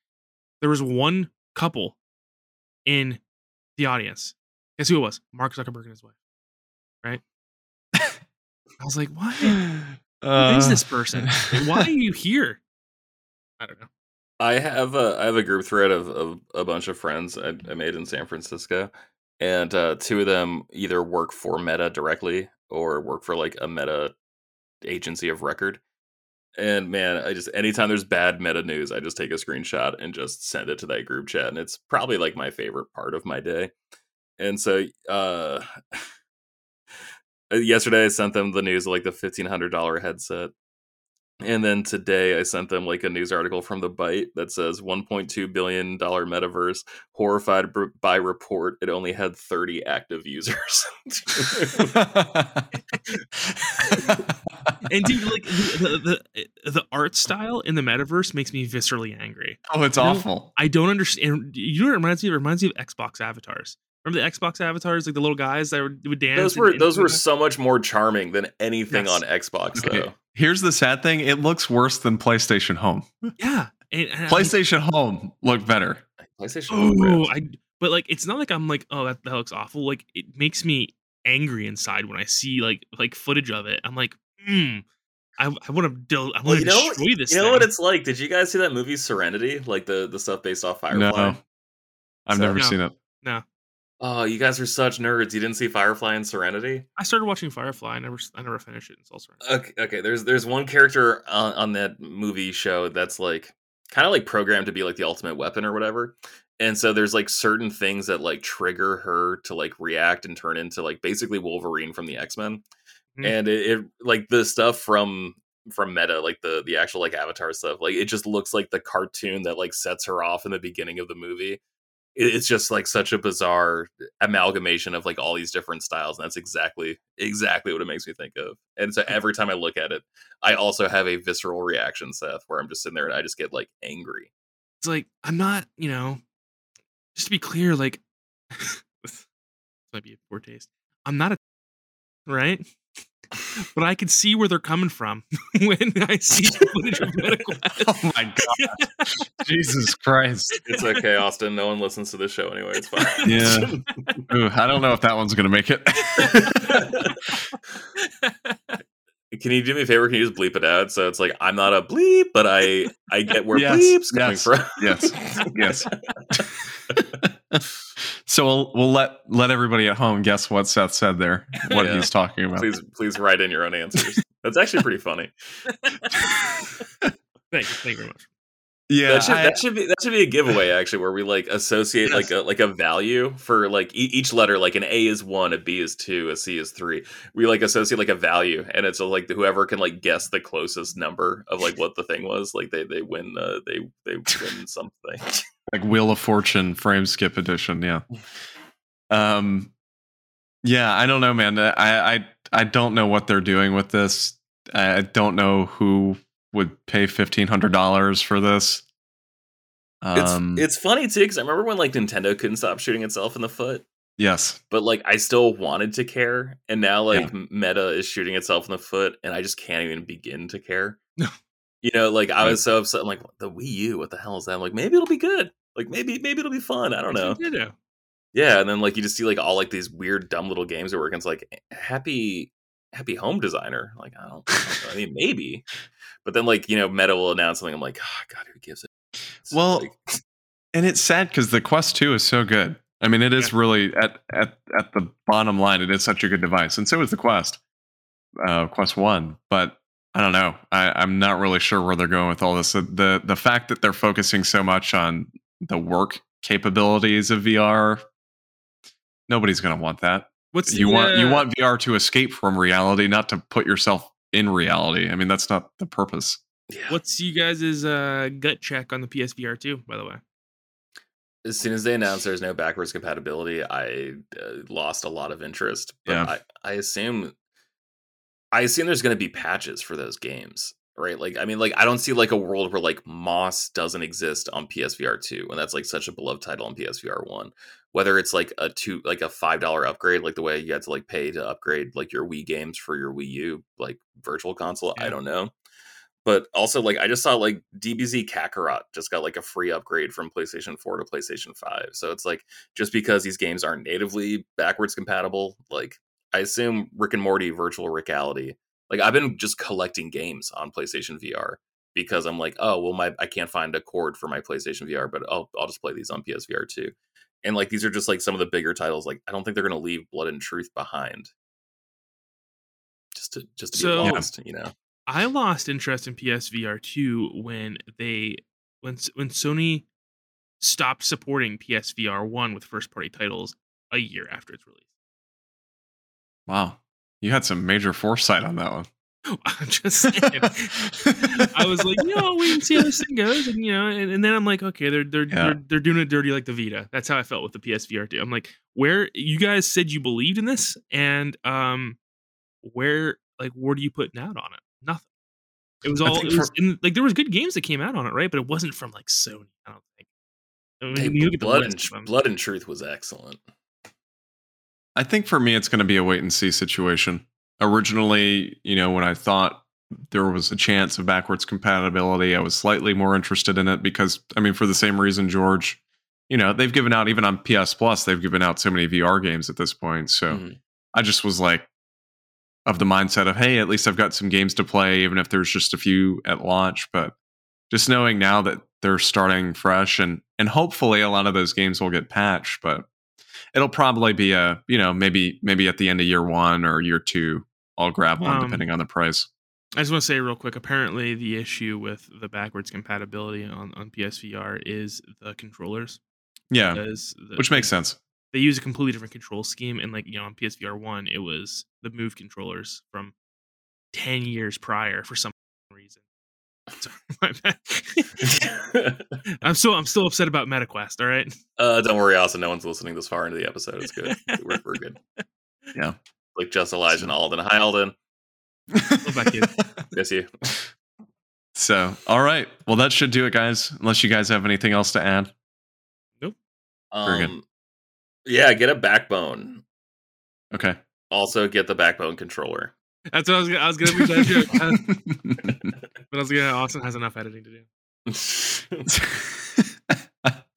D: There was one couple in the audience. Guess who it was? Mark Zuckerberg and his wife. Right? I was like, what?
B: Uh,
D: Who is this person? Why are you here? I don't know.
C: I have a I have a group thread of, of a bunch of friends I, I made in San Francisco, and uh, two of them either work for Meta directly or work for like a Meta agency of record. And man, I just anytime there's bad Meta news, I just take a screenshot and just send it to that group chat, and it's probably like my favorite part of my day. And so, uh, yesterday I sent them the news of like the fifteen hundred dollar headset, and then today I sent them like a news article from the Byte that says 1.2 billion dollar metaverse. Horrified by report, it only had 30 active users.
D: And dude, like the, the eh, the art style in the metaverse makes me viscerally angry.
B: oh, it's
D: You know,
B: awful.
D: I don't understand. You know what it reminds me? of? It reminds me of Xbox avatars. Remember the Xbox avatars, like the little guys that would, would dance.
C: those
D: and-
C: were
D: and-
C: those were so much more charming than anything
D: Yes.
C: on Xbox
B: Okay,
C: though.
B: Here's the sad thing: it looks worse than PlayStation Home.
D: yeah. And, and I-
B: PlayStation Home looked better.
C: PlayStation. was
D: Oh. I. But like, it's not like I'm like, oh, that, that looks awful. Like, it makes me angry inside when I see like like footage of it. I'm like, hmm. I, I want to del- I
C: Well,
D: want
C: you
D: to
C: know,
D: destroy this.
C: you know what it's like. Did you guys see that movie Serenity? Like the the stuff based off Firefly.
B: No, I've
C: So-
B: never
D: No.
B: seen it.
C: Oh, you guys are such nerds. You didn't see Firefly and Serenity?
D: I started watching Firefly. I never I never finished it. It's also
C: Okay, okay. There's there's one character on, on that movie show that's like kind of like programmed to be like the ultimate weapon or whatever. And so there's like certain things that like trigger her to like react and turn into like basically Wolverine from the X Men.
D: Mhm.
C: And it, it like the stuff from from Meta, like the the actual like Avatar stuff, like it just looks like the cartoon that like sets her off in the beginning of the movie. It, it's just like such a bizarre amalgamation of like all these different styles, and that's exactly exactly what it makes me think of. And so every time I look at it, I also have a visceral reaction, Seth, where I'm just sitting there and I just get like angry.
D: it's like I'm not, you know, just to be clear, like this might be a poor taste. I'm not a right, but I can see where they're coming from when I see footage of medical.
B: Oh my god! Jesus Christ!
C: It's okay, Austin. No one listens to this show anyway. It's fine.
B: Yeah. Ooh, I don't know if that one's gonna make it.
C: Can you do me a favor? Can you just bleep it out? So it's like I'm not a bleep, but I I get where
B: Yes,
C: bleeps coming
B: yes,
C: from.
B: yes, yes. So we'll we'll let let everybody at home guess what Seth said there, what
C: Yeah.
B: he's talking about.
C: please please write in your own answers. That's actually pretty funny.
D: Thank you, thank you very much.
B: Yeah,
C: that, should,
B: I-
C: that should be that should be a giveaway actually, where we like associate like a like a value for like e- each letter. Like an A is one, a B is two, a C is three. We like associate like a value, and it's like whoever can like guess the closest number of like what the thing was. Like they they win uh, they they win something.
B: like Wheel of Fortune frame skip edition. Yeah. Um. Yeah, I don't know, man. I I I don't know what they're doing with this. I don't know who would pay fifteen hundred dollars for this.
C: It's
B: Um.
C: it's funny too because I remember when like Nintendo couldn't stop shooting itself in the foot.
B: yes.
C: but like I still wanted to care, and now like Meta is shooting itself in the foot, and I just can't even begin to care. you know, like I was so upset. I'm like, the Wii U, what the hell is that? I'm like, maybe it'll be good. Like maybe maybe it'll be fun. I don't know.
D: Nintendo.
C: Yeah, and then like you just see like all like these weird dumb little games that work. And it's like happy happy home designer. Like I don't. I, don't know. I mean maybe, but then like you know Meta will announce something. I'm like, oh, God, who gives it? It's
B: Well,
C: like,
B: And it's sad because the Quest Two is so good. I mean, it is really at at at the bottom line. It is such a good device, and so is the Quest, uh, Quest One. But I don't know. I, I'm not really sure where they're going with all this. The, the the fact that they're focusing so much on the work capabilities of VR, nobody's going to want that.
D: What's
B: You
D: the,
B: want you want VR to escape from reality, not to put yourself in reality. I mean, that's not the purpose.
C: yeah.
D: What's you guys' uh, gut check on the PSVR two? By the way,
C: as soon as they announced there's no backwards compatibility, I uh, lost a lot of interest. But
B: Yeah.
C: I, I assume I assume there's going to be patches for those games, right? Like, I mean, like I don't see like a world where like Moss doesn't exist on PSVR two, and that's like such a beloved title on PSVR one. Whether it's like a two, like a five dollar upgrade, like the way you had to like pay to upgrade like your Wii games for your Wii U like virtual console,
D: Yeah.
C: I don't know. But also, like I just saw like DBZ Kakarot just got like a free upgrade from PlayStation 4 to PlayStation 5. So it's like just because these games aren't natively backwards compatible, like I assume Rick and Morty Virtual Reality. Like I've been just collecting games on PlayStation VR because I'm like, oh well, my I can't find a cord for my PlayStation VR, but I'll I'll just play these on PSVR too. And like these are just like some of the bigger titles. Like I don't think they're gonna leave Blood and Truth behind. Just to just to
D: So-
C: be lost, you know.
D: I lost interest in PSVR 2 when they when when Sony stopped supporting PSVR 1 with first party titles a year after its release.
B: Wow. You had some major foresight on that one.
D: I'm just saying. I was like, you know, wait and see how this thing goes, and you know, and, and then I'm like, okay, they're they're,
B: Yeah.
D: they're they're doing it dirty like the Vita. That's how I felt with the PSVR 2. I'm like, where you guys said you believed in this, and um, where like where do you put out on it? Nothing. It was all it was,
B: for-
D: and, like there was good games that came out on it, right? But it wasn't from like Sony. I don't think. I mean,
C: Hey,
D: you look at the
C: Blood and Blood and Truth was excellent.
B: I think for me, it's going to be a wait and see situation. Originally, you know, when I thought there was a chance of backwards compatibility, I was slightly more interested in it because, I mean, for the same reason, George, you know, they've given out, even on PS Plus, they've given out so many VR games at this point. So
C: Mhm.
B: I just was like, of the mindset of, hey, at least I've got some games to play, even if there's just a few at launch. But just knowing now that they're starting fresh and and hopefully a lot of those games will get patched, but it'll probably be a you know maybe maybe at the end of year one or year two I'll grab one
D: Um,
B: depending on the price.
D: I just want to say real quick. Apparently, the issue with the backwards compatibility on on PSVR is the controllers.
B: Yeah,
D: the-
B: which makes sense.
D: they use a completely different control scheme and like you know on psvr 1 it was the move controllers from 10 years prior for some reason Sorry, my bad. i'm still i'm still upset about metaquest all right
C: uh, don't worry, Austin. No one's listening this far into the episode. It's good. we're, we're good.
B: Yeah.
C: Like just Elijah and Alden. Hi, Alden.
D: back in.
C: Miss you.
B: so all right, well that should do it, guys. Unless you guys have anything else to add. Nope. Very good.
C: Um, yeah, get a backbone.
B: Okay.
C: Also, get the backbone controller.
D: That's what i was gonna, I was gonna make that joke uh, but i was gonna austin has enough editing to do.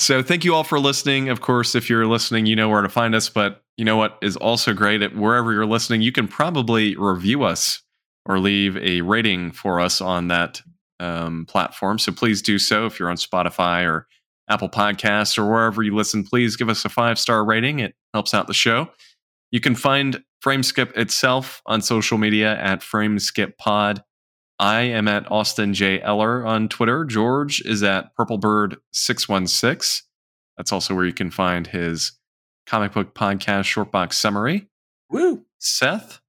B: So thank you all for listening. Of course if you're listening you know where to find us but you know what is also great at wherever you're listening you can probably review us or leave a rating for us on that um, platform. So please do so. If you're on spotify or apple podcasts or wherever you listen please give us a five star rating. It helps out the show. You can find frameskip itself on social media at frameskippod I am at Austin J. Eller on Twitter. George is at purplebird616. That's also where you can find his comic book podcast Shortbox summary.
C: Woo!
B: Seth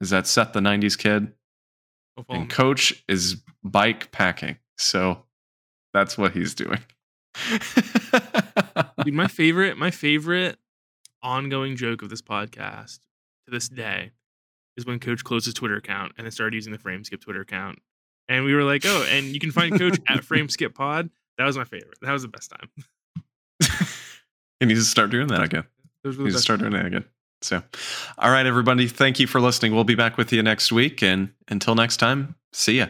B: is that Seth the 90s kid.
D: Go follow
B: And. Coach is bike packing. So that's what he's doing.
D: Dude, my favorite, my favorite ongoing joke of this podcast to this day is when Coach closed his Twitter account and then started using the Frameskip Twitter account. And we were like, oh, and you can find Coach at Frameskip Pod. That was my favorite. That was the best time.
B: he needs to start doing that again.
D: Those were
B: He
D: the
B: needs to start doing that again. So, all right, everybody. Thank you for listening. We'll be back with you next week. And until next time, see ya.